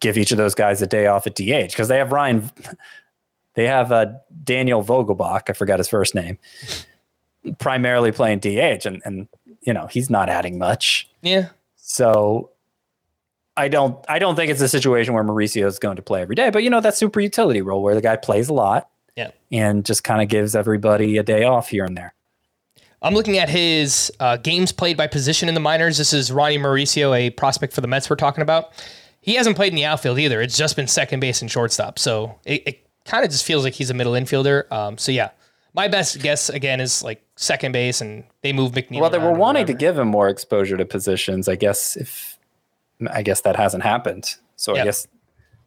Speaker 10: give each of those guys a day off at DH because they have Ryan they have uh, Daniel Vogelbach, I forgot his first name, primarily playing DH, and and you know he's not adding much.
Speaker 8: Yeah.
Speaker 10: So I don't I don't think it's a situation where Mauricio is going to play every day, but you know that super utility role where the guy plays a lot.
Speaker 8: Yeah.
Speaker 10: And just kind of gives everybody a day off here and there.
Speaker 8: I'm looking at his uh, games played by position in the minors. This is Ronnie Mauricio, a prospect for the Mets we're talking about. He hasn't played in the outfield either. It's just been second base and shortstop. So it, it kind of just feels like he's a middle infielder. Um, so yeah, my best guess again is like second base, and they move McNeil.
Speaker 10: Well, they were wanting to give him more exposure to positions. I guess if I guess that hasn't happened. So yep. I guess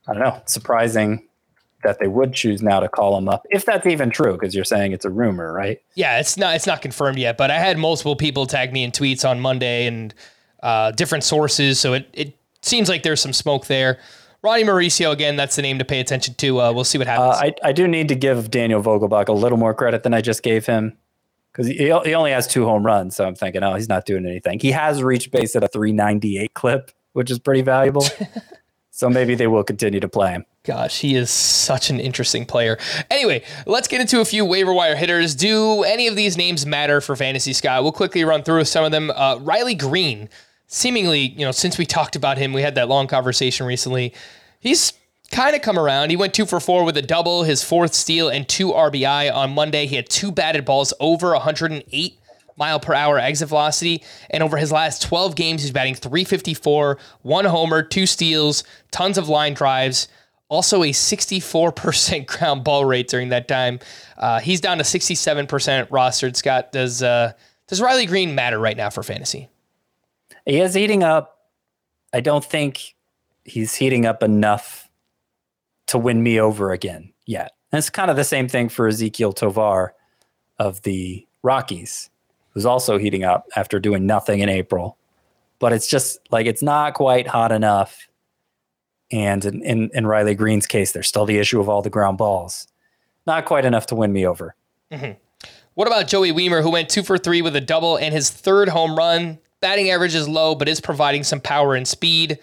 Speaker 10: I don't know. Surprising that they would choose now to call him up, if that's even true, because you're saying it's a rumor, right?
Speaker 8: Yeah, it's not it's not confirmed yet, but I had multiple people tag me in tweets on Monday and uh, different sources, so it it seems like there's some smoke there. Ronnie Mauricio again, that's the name to pay attention to. Uh, we'll see what happens.
Speaker 10: Uh, I I do need to give Daniel Vogelbach a little more credit than I just gave him because he, he only has two home runs, so I'm thinking, oh, he's not doing anything. He has reached base at a 398 clip, which is pretty valuable. so maybe they will continue to play him.
Speaker 8: Gosh, he is such an interesting player. Anyway, let's get into a few waiver wire hitters. Do any of these names matter for fantasy, Scott? We'll quickly run through some of them. Uh, Riley Greene, seemingly, you know, since we talked about him, we had that long conversation recently. He's kind of come around. He went two for four with a double, his fourth steal, and two RBI on Monday. He had two batted balls over 108 mile per hour exit velocity. And over his last 12 games, he's batting 354, one homer, two steals, tons of line drives. Also, a 64% ground ball rate during that time. Uh, he's down to 67% rostered. Scott, does uh, does Riley Greene matter right now for fantasy?
Speaker 10: He is heating up. I don't think he's heating up enough to win me over again yet. And it's kind of the same thing for Ezequiel Tovar of the Rockies, who's also heating up after doing nothing in April. But it's just like it's not quite hot enough and in, in, in, Riley Greene's case, there's still the issue of all the ground balls. Not quite enough to win me over.
Speaker 8: Mm-hmm. What about Joey Wiemer, who went two for three with a double and his third home run? Batting average is low, but is providing some power and speed.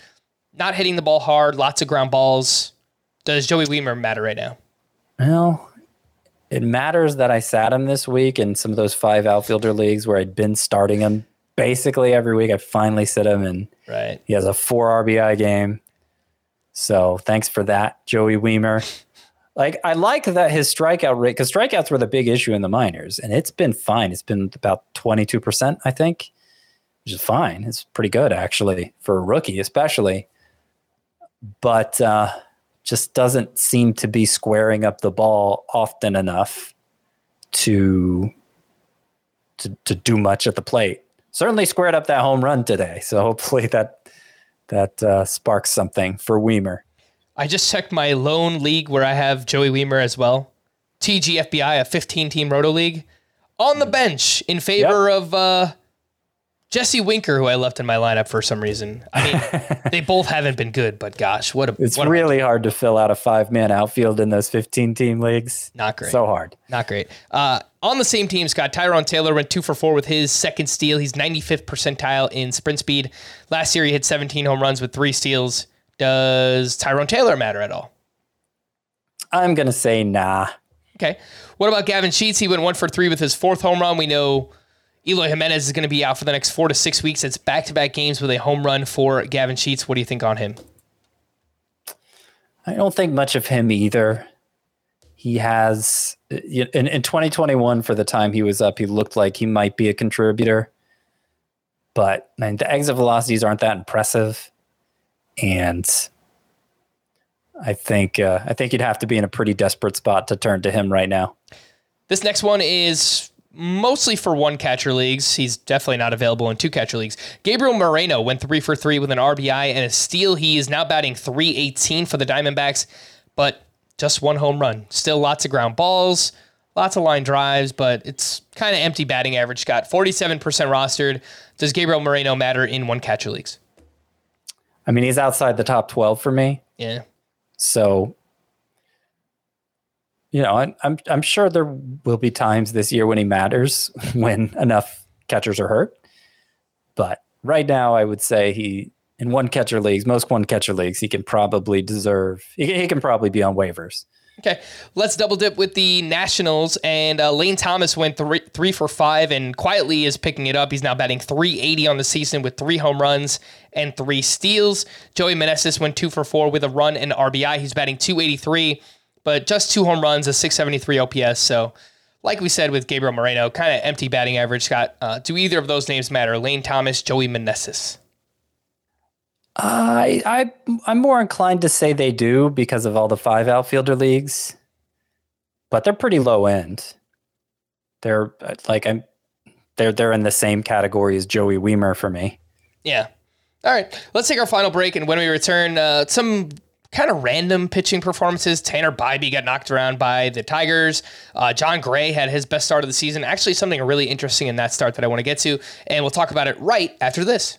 Speaker 8: Not hitting the ball hard, lots of ground balls. Does Joey Wiemer matter right now?
Speaker 10: Well, it matters that I sat him this week in some of those five outfielder leagues where I'd been starting him basically every week. I finally sit him, and
Speaker 8: right.
Speaker 10: he has a four RBI game. So thanks for that, Joey Wiemer. Like I like that his strikeout rate because strikeouts were the big issue in the minors, and it's been fine. It's been about twenty two percent, I think, which is fine. It's pretty good actually for a rookie, especially. But uh, just doesn't seem to be squaring up the ball often enough to to to do much at the plate. Certainly squared up that home run today, so hopefully that that uh, sparks something for Wiemer.
Speaker 8: I just checked my lone league where I have Joey Wiemer as well. TGFBI, a 15 team roto league, on the bench in favor yep. of uh, Jesse Winker, who I left in my lineup for some reason. I mean, they both haven't been good, but gosh, what a
Speaker 10: it's
Speaker 8: what
Speaker 10: really a, hard to fill out a five man outfield in those 15 team leagues.
Speaker 8: Not great.
Speaker 10: So hard.
Speaker 8: Not great. Uh, on the same team, Scott Tyrone Taylor went two for four with his second steal. He's 95th percentile in sprint speed. Last year, he hit 17 home runs with three steals. Does Tyrone Taylor matter at all?
Speaker 10: I'm going to say nah.
Speaker 8: Okay. What about Gavin Sheets? He went one for three with his fourth home run. We know Eloy Jimenez is going to be out for the next four to six weeks. It's back to back games with a home run for Gavin Sheets. What do you think on him?
Speaker 10: I don't think much of him either. He has, in, in 2021, for the time he was up, he looked like he might be a contributor. But man, the exit velocities aren't that impressive. And I think uh, I think you'd have to be in a pretty desperate spot to turn to him right now.
Speaker 8: This next one is mostly for one catcher leagues. He's definitely not available in two catcher leagues. Gabriel Moreno went three for three with an RBI and a steal. He is now batting 318 for the Diamondbacks, but just one home run. Still lots of ground balls, lots of line drives, but it's kind of empty batting average. Got 47% rostered. Does Gabriel Moreno matter in one catcher leagues?
Speaker 10: I mean, he's outside the top 12 for me.
Speaker 8: Yeah.
Speaker 10: So you know, I'm, I'm sure there will be times this year when he matters when enough catchers are hurt. But right now, I would say he in one catcher leagues, most one catcher leagues, he can probably deserve. He, he can probably be on waivers.
Speaker 8: Okay, let's double dip with the Nationals. And uh, Lane Thomas went three, three for five and quietly is picking it up. He's now batting 380 on the season with three home runs and three steals. Joey Meneses went two for four with a run and RBI. He's batting 283 but just two home runs, a 673 OPS. So, like we said with Gabriel Moreno, kind of empty batting average. Scott, uh, do either of those names matter? Lane Thomas, Joey Meneses.
Speaker 10: I I I'm more inclined to say they do because of all the five outfielder leagues, but they're pretty low end. They're like I'm they're they're in the same category as Joey Wiemer for me.
Speaker 8: Yeah. All right. Let's take our final break, and when we return, uh, some kind of random pitching performances. Tanner Bibee got knocked around by the Tigers. Uh, Jon Gray had his best start of the season. Actually, something really interesting in that start that I want to get to, and we'll talk about it right after this.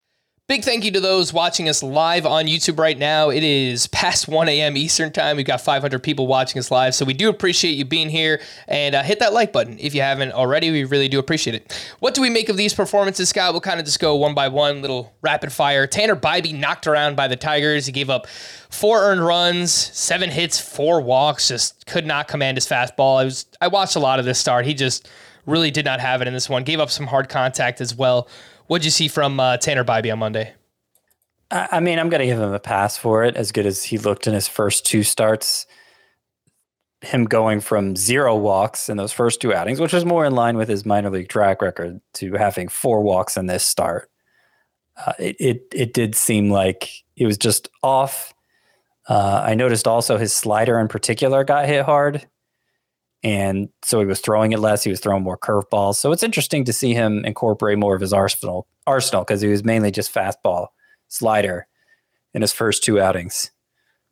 Speaker 8: Big thank you to those watching us live on YouTube right now. It is past 1 a.m. Eastern Time. We've got 500 people watching us live, so we do appreciate you being here. And uh, hit that like button if you haven't already. We really do appreciate it. What do we make of these performances, Scott? We'll kind of just go one by one, little rapid fire. Tanner Bibee knocked around by the Tigers. He gave up four earned runs, seven hits, four walks. Just could not command his fastball. I was I watched a lot of this start. He just really did not have it in this one. Gave up some hard contact as well. What'd you see from uh, Tanner Bibee on Monday?
Speaker 10: I mean, I'm going to give him a pass for it. As good as he looked in his first two starts, him going from zero walks in those first two outings, which was more in line with his minor league track record, to having four walks in this start. Uh, it, it it did seem like he was just off. Uh, I noticed also his slider in particular got hit hard, and so he was throwing it less. He was throwing more curveballs. So it's interesting to see him incorporate more of his arsenal arsenal because he was mainly just fastball slider in his first two outings.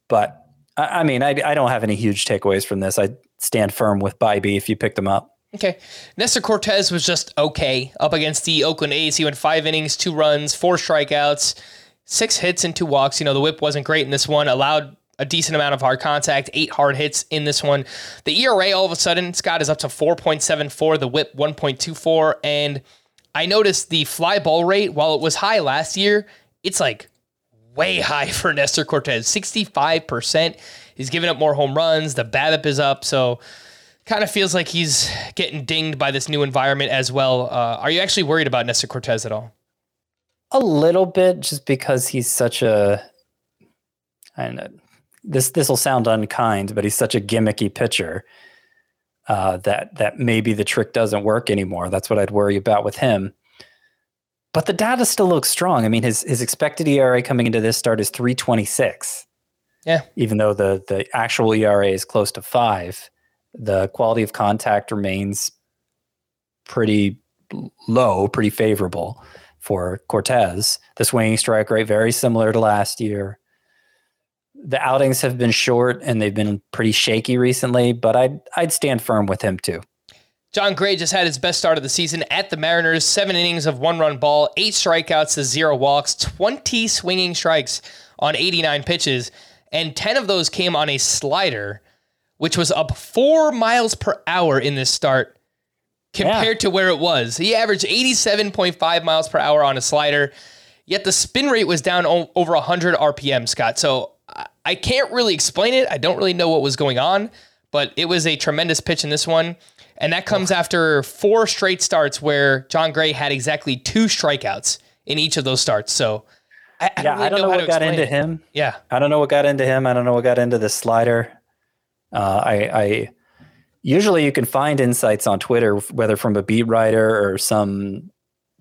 Speaker 10: But I, I mean, I, I, don't have any huge takeaways from this. I stand firm with Bibee if you picked him up.
Speaker 8: Okay. Nestor Cortes was just okay up against the Oakland A's. He went five innings, two runs, four strikeouts, six hits, and two walks. You know, the whip wasn't great in this one, allowed a decent amount of hard contact, eight hard hits in this one. The ERA all of a sudden, Scott, is up to 4.74, the whip 1.24. And I noticed the fly ball rate, while it was high last year, it's like way high for Nestor Cortes 65%. He's giving up more home runs. The BABIP is up. So kind of feels like he's getting dinged by this new environment as well. Uh, are you actually worried about Nestor Cortes at all?
Speaker 10: A little bit, just because he's such a. I don't know this this will sound unkind, but he's such a gimmicky pitcher uh, that that maybe the trick doesn't work anymore. That's what I'd worry about with him. But the data still looks strong. I mean, his his expected ERA coming into this start is 326.
Speaker 8: Yeah.
Speaker 10: Even though the the actual ERA is close to five, the quality of contact remains pretty low, pretty favorable for Cortes. The swinging strike rate very similar to last year. The outings have been short and they've been pretty shaky recently, but I'd I'd stand firm with him too.
Speaker 8: Jon Gray just had his best start of the season at the Mariners. Seven innings of one run ball, eight strikeouts to zero walks, 20 swinging strikes on 89 pitches, and 10 of those came on a slider, which was up four miles per hour in this start compared yeah. to where it was. He averaged 87.5 miles per hour on a slider, yet the spin rate was down over 100 RPM, Scott. So I can't really explain it. I don't really know what was going on, but it was a tremendous pitch in this one. And that comes after four straight starts where Jon Gray had exactly two strikeouts in each of those starts. So I, I
Speaker 10: yeah,
Speaker 8: don't really
Speaker 10: I don't know,
Speaker 8: know
Speaker 10: what got into
Speaker 8: it.
Speaker 10: him.
Speaker 8: Yeah.
Speaker 10: I don't know what got into him. I don't know what got into the slider. Uh, I, I usually you can find insights on Twitter, whether from a beat writer or some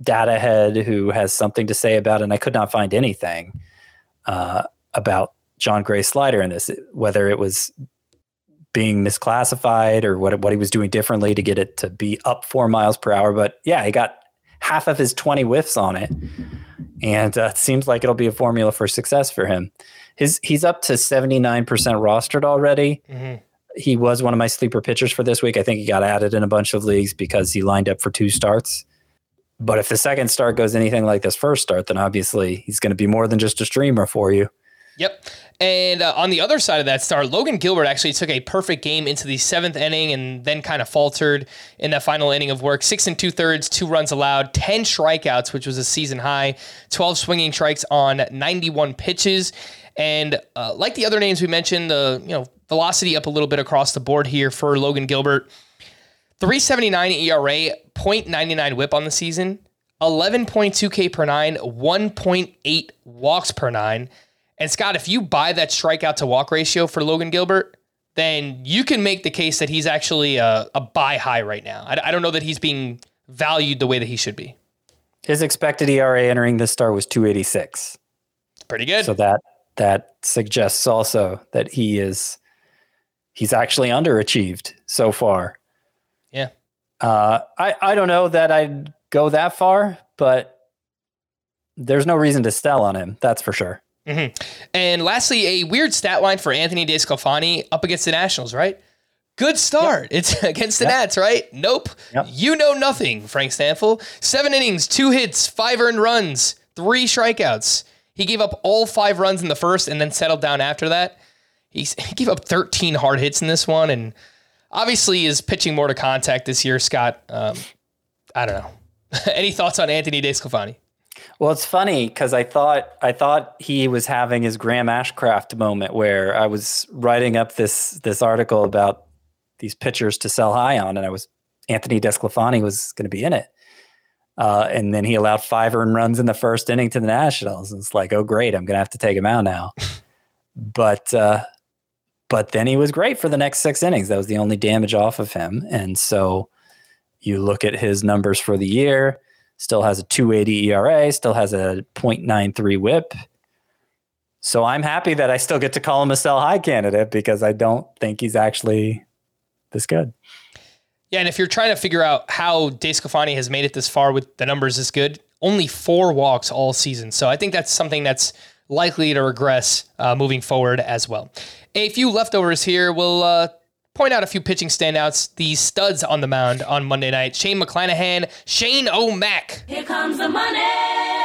Speaker 10: data head who has something to say about it. And I could not find anything uh, about Jon Gray's slider in this, whether it was being misclassified or what what he was doing differently to get it to be up four miles per hour. But yeah, he got half of his 20 whiffs on it. And uh, it seems like it'll be a formula for success for him. His he's up to 79% rostered already.
Speaker 8: Mm-hmm.
Speaker 10: He was one of my sleeper pitchers for this week. I think he got added in a bunch of leagues because he lined up for two starts. But if the second start goes anything like this first start, then obviously he's going to be more than just a streamer for you.
Speaker 8: Yep. And uh, on the other side of that star, Logan Gilbert actually took a perfect game into the seventh inning and then kind of faltered in that final inning of work. Six and two thirds, two runs allowed, 10 strikeouts, which was a season high, 12 swinging strikes on 91 pitches. And uh, like the other names we mentioned, the you know velocity up a little bit across the board here for Logan Gilbert. 379 ERA, 0.99 whip on the season, 11.2 K per nine, 1.8 walks per nine. And Scott, if you buy that strikeout to walk ratio for Logan Gilbert, then you can make the case that he's actually a, a buy high right now. I, I don't know that he's being valued the way that he should be.
Speaker 10: His expected ERA entering this start was 286.
Speaker 8: Pretty good.
Speaker 10: So that that suggests also that he is he's actually underachieved so far.
Speaker 8: Yeah.
Speaker 10: Uh, I I don't know that I'd go that far, but there's no reason to sell on him. That's for sure.
Speaker 8: Mm-hmm. And lastly, a weird stat line for Anthony DeSclafani up against the Nationals, right? Good start. Yep. It's against the yep. Nats, right? Nope. Yep. You know nothing, Frank Stampfl. Seven innings, two hits, five earned runs, three strikeouts. He gave up all five runs in the first and then settled down after that. He's, he gave up 13 hard hits in this one and obviously is pitching more to contact this year, Scott. Um, I don't know. Any thoughts on Anthony DeSclafani?
Speaker 10: Well, it's funny because I thought I thought he was having his Graham Ashcraft moment where I was writing up this this article about these pitchers to sell high on, and I was Anthony DeSclafani was going to be in it, uh, and then he allowed five earned runs in the first inning to the Nationals, and it's like, oh great, I'm going to have to take him out now. but uh, but then he was great for the next six innings. That was the only damage off of him, and so you look at his numbers for the year still has a 280 ERA, still has a 0.93 whip. So I'm happy that I still get to call him a sell high candidate because I don't think he's actually this good.
Speaker 8: Yeah, and if you're trying to figure out how DeSclafani has made it this far with the numbers this good, only four walks all season. So I think that's something that's likely to regress uh, moving forward as well. A few leftovers here. We'll uh, point out a few pitching standouts. The studs on the mound on Monday night. Shane McClanahan, Shane O'Mac.
Speaker 11: Here comes the money.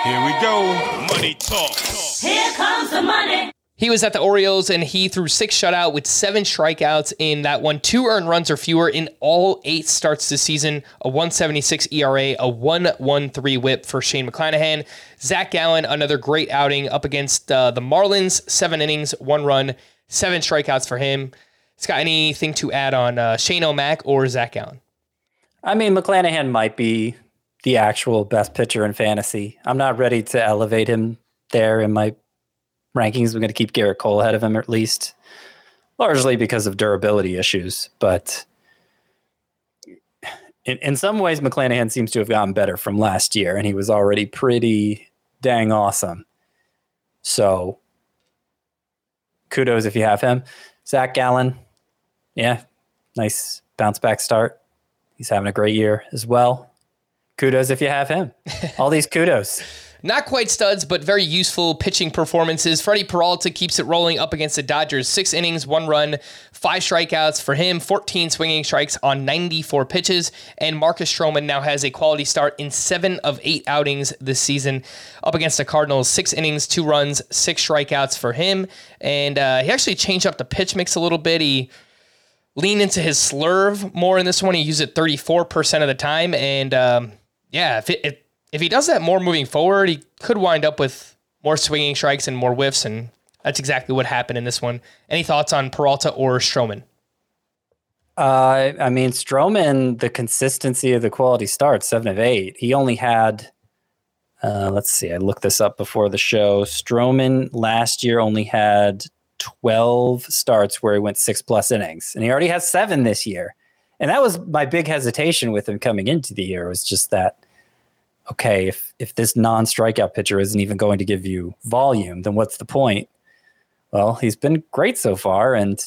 Speaker 7: Here we go. Money talk.
Speaker 11: Here comes the money.
Speaker 8: He was at the Orioles and he threw six shutout with seven strikeouts in that one, two earned runs or fewer in all eight starts this season, a 176 ERA, a 113 whip for Shane McClanahan. Zach Gallen, another great outing up against uh, the Marlins, seven innings, one run, seven strikeouts for him. Scott, anything to add on uh, Shane O'Mac or Zach Gallen?
Speaker 10: I mean, McClanahan might be the actual best pitcher in fantasy. I'm not ready to elevate him there in my rankings. I'm going to keep Gerrit Cole ahead of him at least, largely because of durability issues. But in, in some ways, McClanahan seems to have gotten better from last year, and he was already pretty dang awesome. So kudos if you have him. Zach Gallen, yeah, nice bounce back start. He's having a great year as well. Kudos if you have him. All these kudos.
Speaker 8: Not quite studs, but very useful pitching performances. Freddie Peralta keeps it rolling up against the Dodgers. Six innings, one run, five strikeouts for him, 14 swinging strikes on 94 pitches. And Marcus Stroman now has a quality start in seven of eight outings this season up against the Cardinals. Six innings, two runs, six strikeouts for him. And uh, he actually changed up the pitch mix a little bit. He leaned into his slurve more in this one. He used it 34% of the time. And um, yeah, if, it, if if he does that more moving forward, he could wind up with more swinging strikes and more whiffs, and that's exactly what happened in this one. Any thoughts on Peralta or Stroman?
Speaker 10: Uh, I mean, Stroman, the consistency of the quality starts, seven of eight. He only had, uh, let's see, I looked this up before the show. Stroman last year only had 12 starts where he went six plus innings, and he already has seven this year. And that was my big hesitation with him coming into the year was just that okay, if if this non-strikeout pitcher isn't even going to give you volume, then what's the point? Well, he's been great so far, and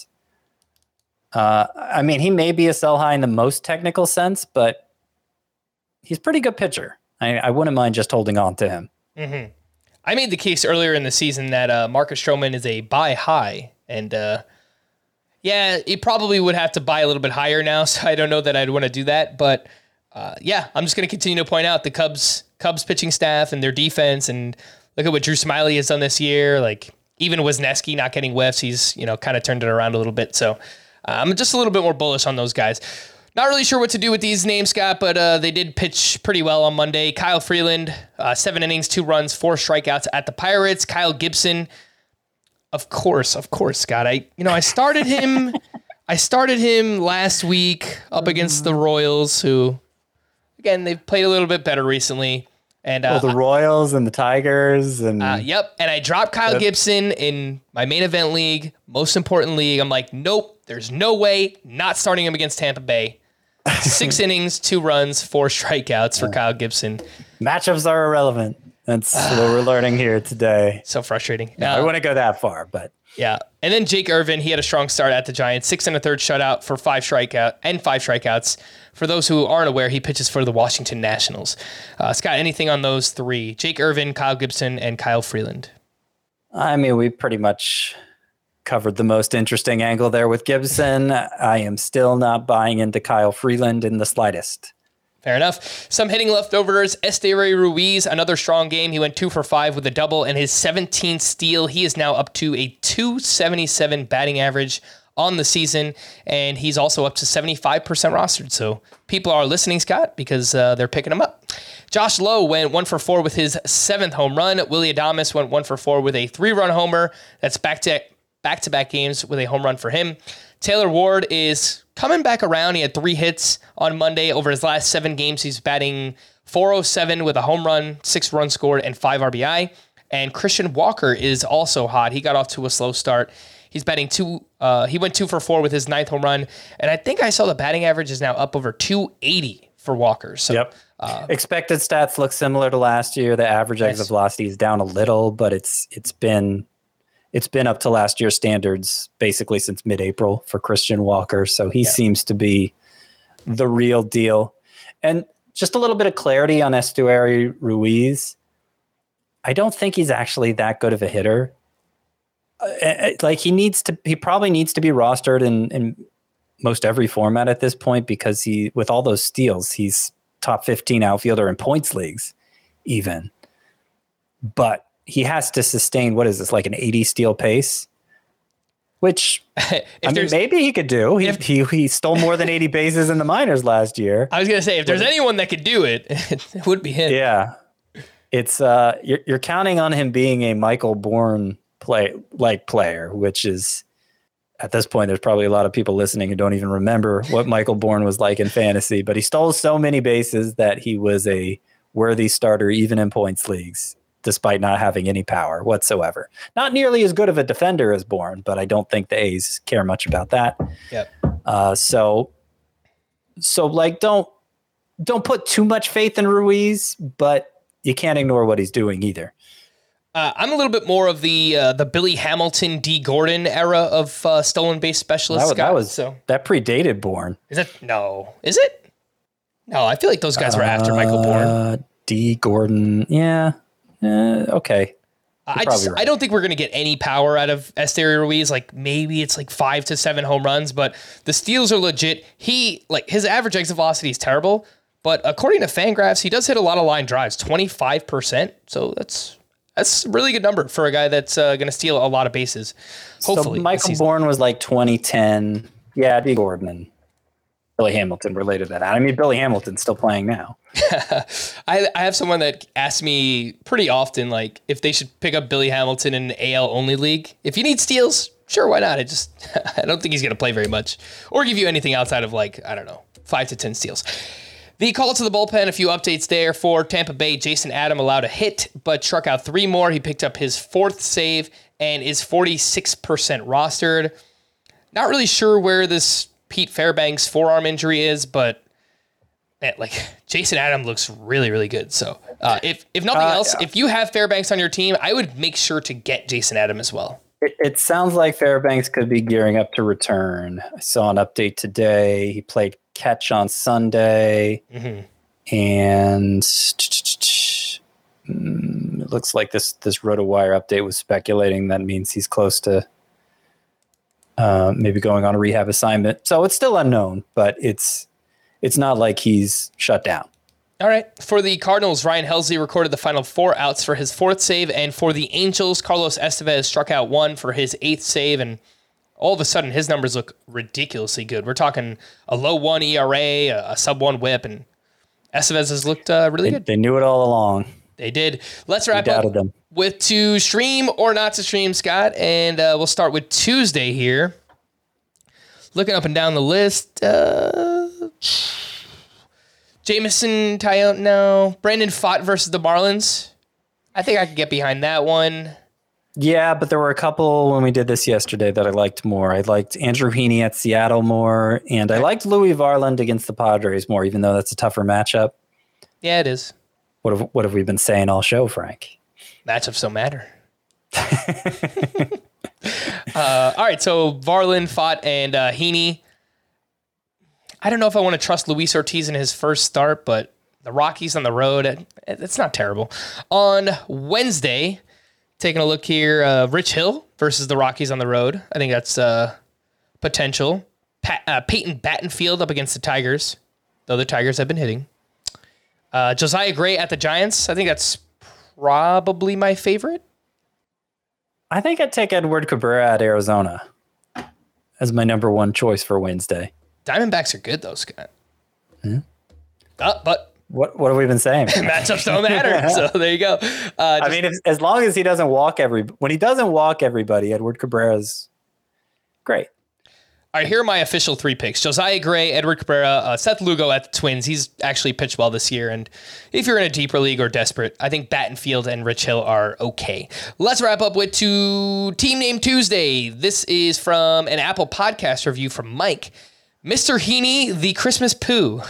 Speaker 10: uh, I mean, he may be a sell high in the most technical sense, but he's pretty good pitcher. I, I wouldn't mind just holding on to him.
Speaker 8: Mm-hmm. I made the case earlier in the season that uh, Marcus Stroman is a buy high, and uh, yeah, he probably would have to buy a little bit higher now. So I don't know that I'd want to do that, but uh, yeah, I'm just going to continue to point out the Cubs Cubs pitching staff and their defense, and look at what Drew Smyly has done this year. Like even Wesneski not getting whiffs, he's you know kind of turned it around a little bit. So uh, I'm just a little bit more bullish on those guys. Not really sure what to do with these names, Scott, but uh, they did pitch pretty well on Monday. Kyle Freeland, uh, seven innings, two runs, four strikeouts at the Pirates. Kyle Gibson, of course, of course, Scott. I you know I started him, I started him last week up against the Royals, who again they've played a little bit better recently. And uh,
Speaker 10: well, the Royals and the Tigers and
Speaker 8: uh, yep. And I dropped Kyle
Speaker 10: Yep.
Speaker 8: Gibson in my main event league, most important league. I'm like, nope, there's no way not starting him against Tampa Bay. Six innings, two runs, four strikeouts for Kyle Gibson.
Speaker 10: matchups are irrelevant. That's what we're learning here today.
Speaker 8: So frustrating.
Speaker 10: No, I
Speaker 8: Uh,
Speaker 10: wouldn't go that far, but
Speaker 8: Yeah. And then Jake Irvin, he had a strong start at the Giants, six and a third shutout for five strikeout and five strikeouts. For those who aren't aware, he pitches for the Washington Nationals. Uh, Scott, anything on those three? Jake Irvin, Kyle Gibson, and Kyle Freeland.
Speaker 10: I mean, we pretty much covered the most interesting angle there with Gibson. I am still not buying into Kyle Freeland in the slightest.
Speaker 8: Fair enough. Some hitting leftovers. Esteury Ruiz, another strong game. He went two for five with a double and his 17th steal. He is now up to a 277 batting average on the season, and he's also up to 75% rostered. So people are listening, Scott, because uh, they're picking him up. Josh Lowe went one for four with his seventh home run. Willy Adames went one for four with a three-run homer. That's back to back-to-back games with a home run for him. Taylor Ward is coming back around. He had three hits on Monday over his last seven games. He's batting 407 with a home run, six runs scored, and five RBI. And Christian Walker is also hot. He got off to a slow start. He's batting two. Uh, he went two for four with his ninth home run, and I think I saw the batting average is now up over 280 for Walker. So
Speaker 10: Yep. Expected stats look similar to last year. The average exit
Speaker 8: Yes.
Speaker 10: velocity is down a little, but it's it's been it's been up to last year's standards basically since mid-April for Christian Walker. So he seems to be the real deal. And just a little bit of clarity on Esteury Ruiz. I don't think he's actually that good of a hitter. Uh, uh, like he needs to, he probably needs to be rostered in in most every format at this point because he, with all those steals, he's top 15 outfielder in points leagues, even. But he has to sustain what is this like an 80 steal pace, which I mean, maybe he could do. He, he he stole more than 80 bases in the minors last year.
Speaker 8: I was gonna say if there's anyone that could do it, it would be him.
Speaker 10: Yeah, it's uh, you're you're counting on him being a Michael Bourn play like player, which is at this point there's probably a lot of people listening who don't even remember what Michael Bourn was like in fantasy. But he stole so many bases that he was a worthy starter even in points leagues, despite not having any power whatsoever. Not nearly as good of a defender as Bourn, but I don't think the A's care much about that.
Speaker 8: Yep.
Speaker 10: Uh, so, so like, don't don't put too much faith in Ruiz, but you can't ignore what he's doing either.
Speaker 8: Uh, I'm a little bit more of the uh, the Billy Hamilton, Dee Gordon era of uh, stolen base specialist.
Speaker 10: That, was- that was
Speaker 8: so.
Speaker 10: that predated Bourn.
Speaker 8: Is it no? Is it? No, I feel like those guys were after Michael Bourn.
Speaker 10: Uh, Dee Gordon, yeah, uh, okay.
Speaker 8: I just
Speaker 10: right.
Speaker 8: I don't think we're gonna get any power out of Esteury Ruiz. Like maybe it's like five to seven home runs, but the steals are legit. He like his average exit velocity is terrible, but according to Fangraphs, he does hit a lot of line drives, twenty five percent. So that's that's a really good number for a guy that's uh, gonna steal a lot of bases. Hopefully,
Speaker 10: so Michael. Bourn was like 2010. Yeah, Dee Gordon and Billy Hamilton related to that. I mean, Billy Hamilton's still playing now.
Speaker 8: I, I have someone that asks me pretty often, like if they should pick up Billy Hamilton in an AL only league. If you need steals, sure, why not? I just I don't think he's gonna play very much or give you anything outside of like I don't know five to ten steals. The call to the bullpen, a few updates there for Tampa Bay. Jason Adam allowed a hit, but struck out three more. He picked up his fourth save and is 46% rostered. Not really sure where this Pete Fairbanks forearm injury is, but man, like Jason Adam looks really, really good. So uh, if if nothing
Speaker 10: Uh,
Speaker 8: else,
Speaker 10: yeah.
Speaker 8: if you have Fairbanks on your team, I would make sure to get Jason Adam as well.
Speaker 10: It, it sounds like Fairbanks could be gearing up to return. I saw an update today. He played catch on Sunday,
Speaker 8: Mm-hmm.
Speaker 10: and mm, it looks like this this RotoWire update was speculating that means he's close to uh, maybe going on a rehab assignment. So it's still unknown, but it's it's not like he's shut down.
Speaker 8: All right. For the Cardinals, Ryan Helsley recorded the final four outs for his fourth save. And for the Angels, Carlos Estevez struck out one for his eighth save. And all of a sudden, his numbers look ridiculously good. We're talking a low one ERA, a, a sub one whip, and Estevez has looked uh, really
Speaker 10: They,
Speaker 8: good.
Speaker 10: they knew it all along.
Speaker 8: They did. Let's wrap up
Speaker 10: them.
Speaker 8: with to stream or not to stream, Scott. And uh, we'll start with Tuesday here. Looking up and down the list. Uh, Jameson Taillon, no. Brandon Pfaadt versus the Marlins. I think I could get behind that one.
Speaker 10: Yeah, but there were a couple when we did this yesterday that I liked more. I liked Andrew Heaney at Seattle more, and I liked Louis Varland against the Padres more, even though that's a tougher matchup.
Speaker 8: Yeah, it is.
Speaker 10: What have what have we been saying all show, Frank?
Speaker 8: Matchups don't matter. uh, all right, so Varlin, Pfaadt and uh, Heaney. I don't know if I want to trust Luis Ortiz in his first start, but the Rockies on the road, it's not terrible. On Wednesday, taking a look here, uh, Rich Hill versus the Rockies on the road. I think that's uh, potential. Pat, uh, Peyton Battenfield up against the Tigers, though the Tigers have been hitting. Uh, Josiah Gray at the Giants. I think that's probably my favorite.
Speaker 10: I think I'd take Edward Cabrera at Arizona as my number one choice for Wednesday.
Speaker 8: Diamondbacks are good though, Scott.
Speaker 10: Hmm?
Speaker 8: Uh, but
Speaker 10: What what have we been saying?
Speaker 8: matchups don't matter. so there you go. Uh,
Speaker 10: I mean, if, as long as he doesn't walk every when he doesn't walk everybody, Edward Cabrera's great.
Speaker 8: All right, here are my official three picks: Josiah Gray, Edward Cabrera, uh, Seth Lugo at the Twins. He's actually pitched well this year, and if you're in a deeper league or desperate, I think Battenfield and Rich Hill are okay. Let's wrap up with two Team Name Tuesday. This is from an Apple Podcast review from Mike, Mr. Heaney, the Christmas poo.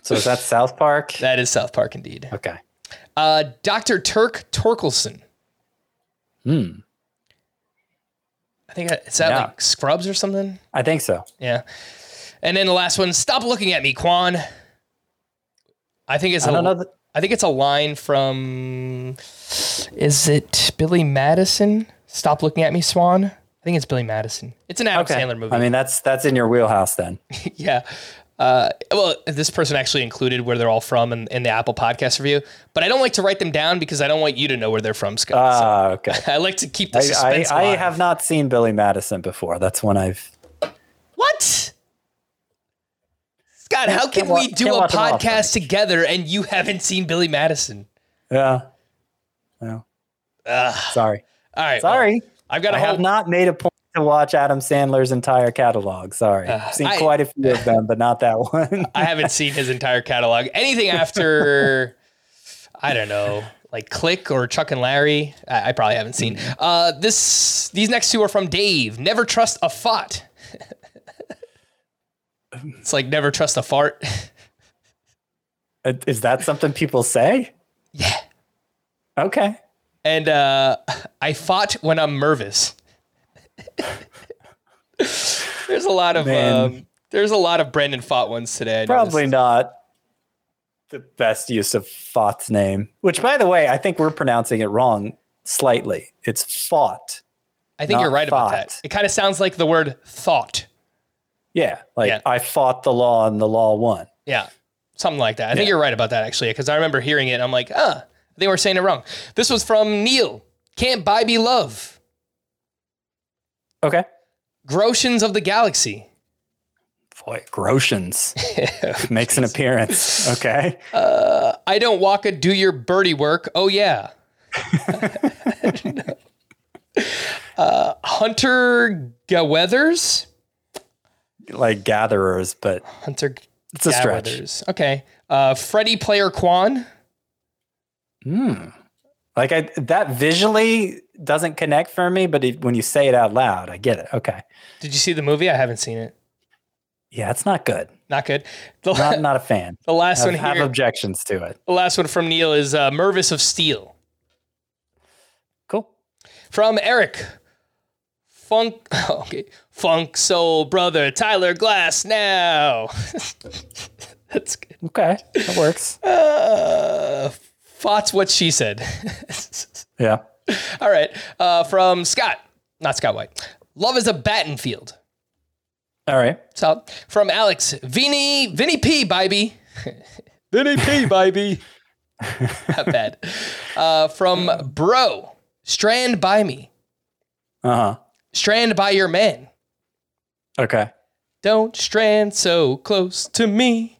Speaker 10: So is that South Park?
Speaker 8: that is South Park indeed.
Speaker 10: Okay.
Speaker 8: Uh, Dr. Turk Torkelson.
Speaker 10: Hmm.
Speaker 8: I think I- is that
Speaker 10: Yeah.
Speaker 8: like Scrubs or something?
Speaker 10: I think so.
Speaker 8: Yeah. And then the last one, stop looking at me, Kwan. I think it's
Speaker 10: I
Speaker 8: a,
Speaker 10: don't know
Speaker 8: I think it's a line from is it Billy Madison? Stop looking at me, Swan. I think it's Billy Madison. It's an Adam
Speaker 10: Okay.
Speaker 8: Sandler movie.
Speaker 10: I mean, that's that's in your wheelhouse then.
Speaker 8: yeah. Uh, well, this person actually included where they're all from in, in the Apple Podcast review, but I don't like to write them down because I don't want you to know where they're from, Scott.
Speaker 10: Ah, okay.
Speaker 8: I like to keep the
Speaker 10: I,
Speaker 8: suspense
Speaker 10: I, I
Speaker 8: alive.
Speaker 10: have not seen Billy Madison before. That's when I've.
Speaker 8: What? Scott, how can we do a
Speaker 10: watch them all,
Speaker 8: podcast together and you haven't seen Billy Madison?
Speaker 10: Yeah. No.
Speaker 8: Ugh.
Speaker 10: Sorry.
Speaker 8: All right.
Speaker 10: Sorry.
Speaker 8: well, I've got
Speaker 10: I
Speaker 8: a
Speaker 10: have not made a point to watch Adam Sandler's entire catalog. Sorry. I've seen
Speaker 8: I-
Speaker 10: quite a few of them, but not that one.
Speaker 8: I haven't seen his entire catalog. Anything after, I don't know, like Click or Chuck and Larry, I, I probably haven't seen. Uh, this these next two are from Dave. Never trust a fart. it's like never trust a fart.
Speaker 10: Is that something people say?
Speaker 8: Yeah.
Speaker 10: Okay.
Speaker 8: And uh, I fought when I'm nervous. there's a lot of um, there's a lot of Brandon Pfaadt ones today. I
Speaker 10: Probably
Speaker 8: noticed.
Speaker 10: not the best use of Pfaadt's name, which, by the way, I think we're pronouncing it wrong slightly. It's fought.
Speaker 8: I think you're right about that. It kind of sounds like the word thought.
Speaker 10: Yeah. Like
Speaker 8: Yeah.
Speaker 10: I fought the law and the law won.
Speaker 8: Yeah, something like that. I think you're right about that actually, because I remember hearing it. and I'm like, ah, they were saying it wrong. This was from Neil. Can't buy me love.
Speaker 10: Okay.
Speaker 8: Grotians of the galaxy.
Speaker 10: Boy, Grotians makes an appearance. Okay.
Speaker 8: Uh, I don't walk a do your birdie work. Oh yeah. uh, Hunter Gaweathers.
Speaker 10: Like gatherers, but
Speaker 8: Hunter.
Speaker 10: It's a stretch.
Speaker 8: Okay. Uh, Freddie Player Kwan.
Speaker 10: Hmm. Like I that visually doesn't connect for me, but it, when you say it out loud, I get it. Okay.
Speaker 8: Did you see the movie? I haven't seen it.
Speaker 10: Yeah, it's not good.
Speaker 8: Not good. The,
Speaker 10: Not not a fan.
Speaker 8: the last
Speaker 10: have,
Speaker 8: one
Speaker 10: have objections to it.
Speaker 8: The last one from Neil is uh, Mervis of Steel.
Speaker 10: Cool.
Speaker 8: From Eric. Funk, okay. Funk Soul Brother Tyler Glasnow. That's good.
Speaker 10: Okay, that works.
Speaker 8: Uh, thoughts what she said.
Speaker 10: Yeah.
Speaker 8: All right. Uh, from Scott, not Scott White. Love is a Battenfield.
Speaker 10: All right.
Speaker 8: So from Alex, Vinny, Vinny P, baby. Vinny P, baby. Not bad. Uh, from Bro, Strand by me.
Speaker 10: Uh huh.
Speaker 8: Strand by your man.
Speaker 10: Okay.
Speaker 8: Don't strand so close to me.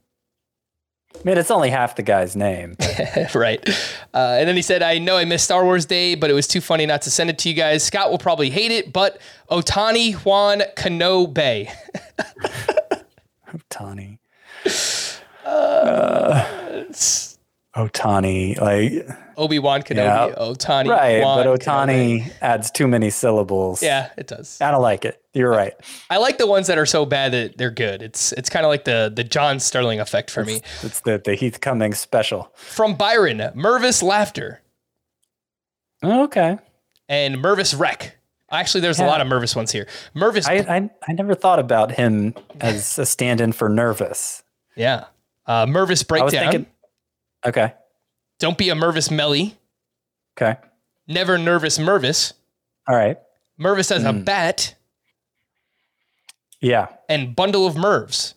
Speaker 10: I mean, it's only half the guy's name.
Speaker 8: right. Uh, and then he said, I know I missed Star Wars Day, but it was too funny not to send it to you guys. Scott will probably hate it, but Ohtani Juan Cano Bay.
Speaker 10: Ohtani. Uh, Ohtani, like
Speaker 8: Obi Wan Kenobi,
Speaker 10: Yeah.
Speaker 8: Ohtani.
Speaker 10: right,
Speaker 8: Juan
Speaker 10: but
Speaker 8: Kenobi.
Speaker 10: Ohtani adds too many syllables.
Speaker 8: Yeah, it does.
Speaker 10: I don't like it. You're right.
Speaker 8: I like the ones that are so bad that they're good. It's it's kind of like the the John Sterling effect for me.
Speaker 10: It's the the Heath Cummings special.
Speaker 8: From Byron, Mervis Laughter
Speaker 10: Okay.
Speaker 8: and Mervis Wreck. Actually, there's a lot of Mervis ones here. Mervis,
Speaker 10: I, I I never thought about him as a stand-in for nervous.
Speaker 8: yeah. Uh, Mervis
Speaker 10: I was
Speaker 8: Breakdown.
Speaker 10: Okay.
Speaker 8: Don't be a Mervis Melly.
Speaker 10: Okay.
Speaker 8: Never nervous Mervis.
Speaker 10: All right.
Speaker 8: Mervis as a
Speaker 10: Hmm.
Speaker 8: bat
Speaker 10: Yeah.
Speaker 8: and bundle of Mervs.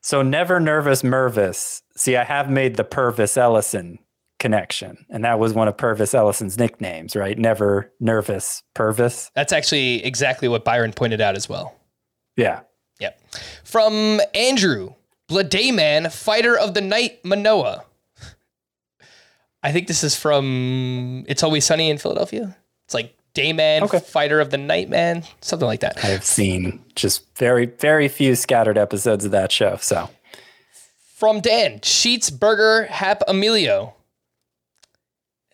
Speaker 10: So never nervous Mervis. See, I have made the Pervis Ellison connection, and that was one of Pervis Ellison's nicknames, right? Never nervous Pervis.
Speaker 8: That's actually exactly what Byron pointed out as well.
Speaker 10: Yeah.
Speaker 8: Yep. From Andrew, Bladayman, Fighter of the Night, Manoah. I think this is from It's Always Sunny in Philadelphia. It's like Dayman, Fighter of the Night Man, something like that.
Speaker 10: I have seen just very, very few scattered episodes of that show. So
Speaker 8: From Dan, Sheets Burger, Hap Emilio.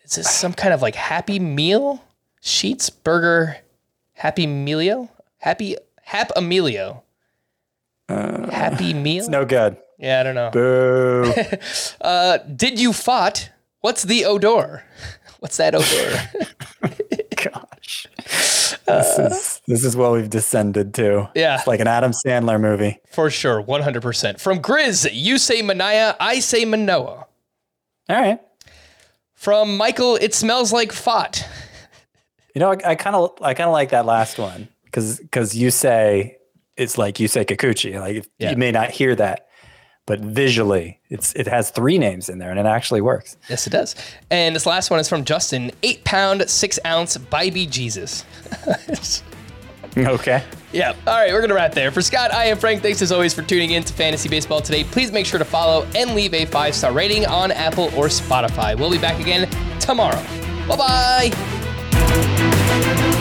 Speaker 8: Is this some kind of like Happy Meal? Sheets Burger, Happy Emilio? Happy Hap Emilio. Happy Meal?
Speaker 10: it's no good.
Speaker 8: Yeah, I don't know.
Speaker 10: Boo.
Speaker 8: uh, did you fought? What's the odor? What's that odor?
Speaker 10: Gosh. This is this is what we've descended to.
Speaker 8: Yeah.
Speaker 10: It's like an Adam Sandler movie.
Speaker 8: For sure, 100%. From Grizz, you say Manaya, I say Manoah.
Speaker 10: All right.
Speaker 8: From Michael, it smells like fought.
Speaker 10: You know, I kind of I kind of like that last one because because you say it's like you say Kikuchi. Like
Speaker 8: Yeah.
Speaker 10: you may not hear that, but visually, it's it has three names in there, and it actually works.
Speaker 8: Yes, it does. And this last one is from Justin, eight pound, six ounce, Baby Jesus.
Speaker 10: Okay.
Speaker 8: Yeah. All right, we're going to wrap there. For Scott, I am Frank. Thanks as always for tuning in to Fantasy Baseball today. Please make sure to follow and leave a five star rating on Apple or Spotify. We'll be back again tomorrow. Bye bye.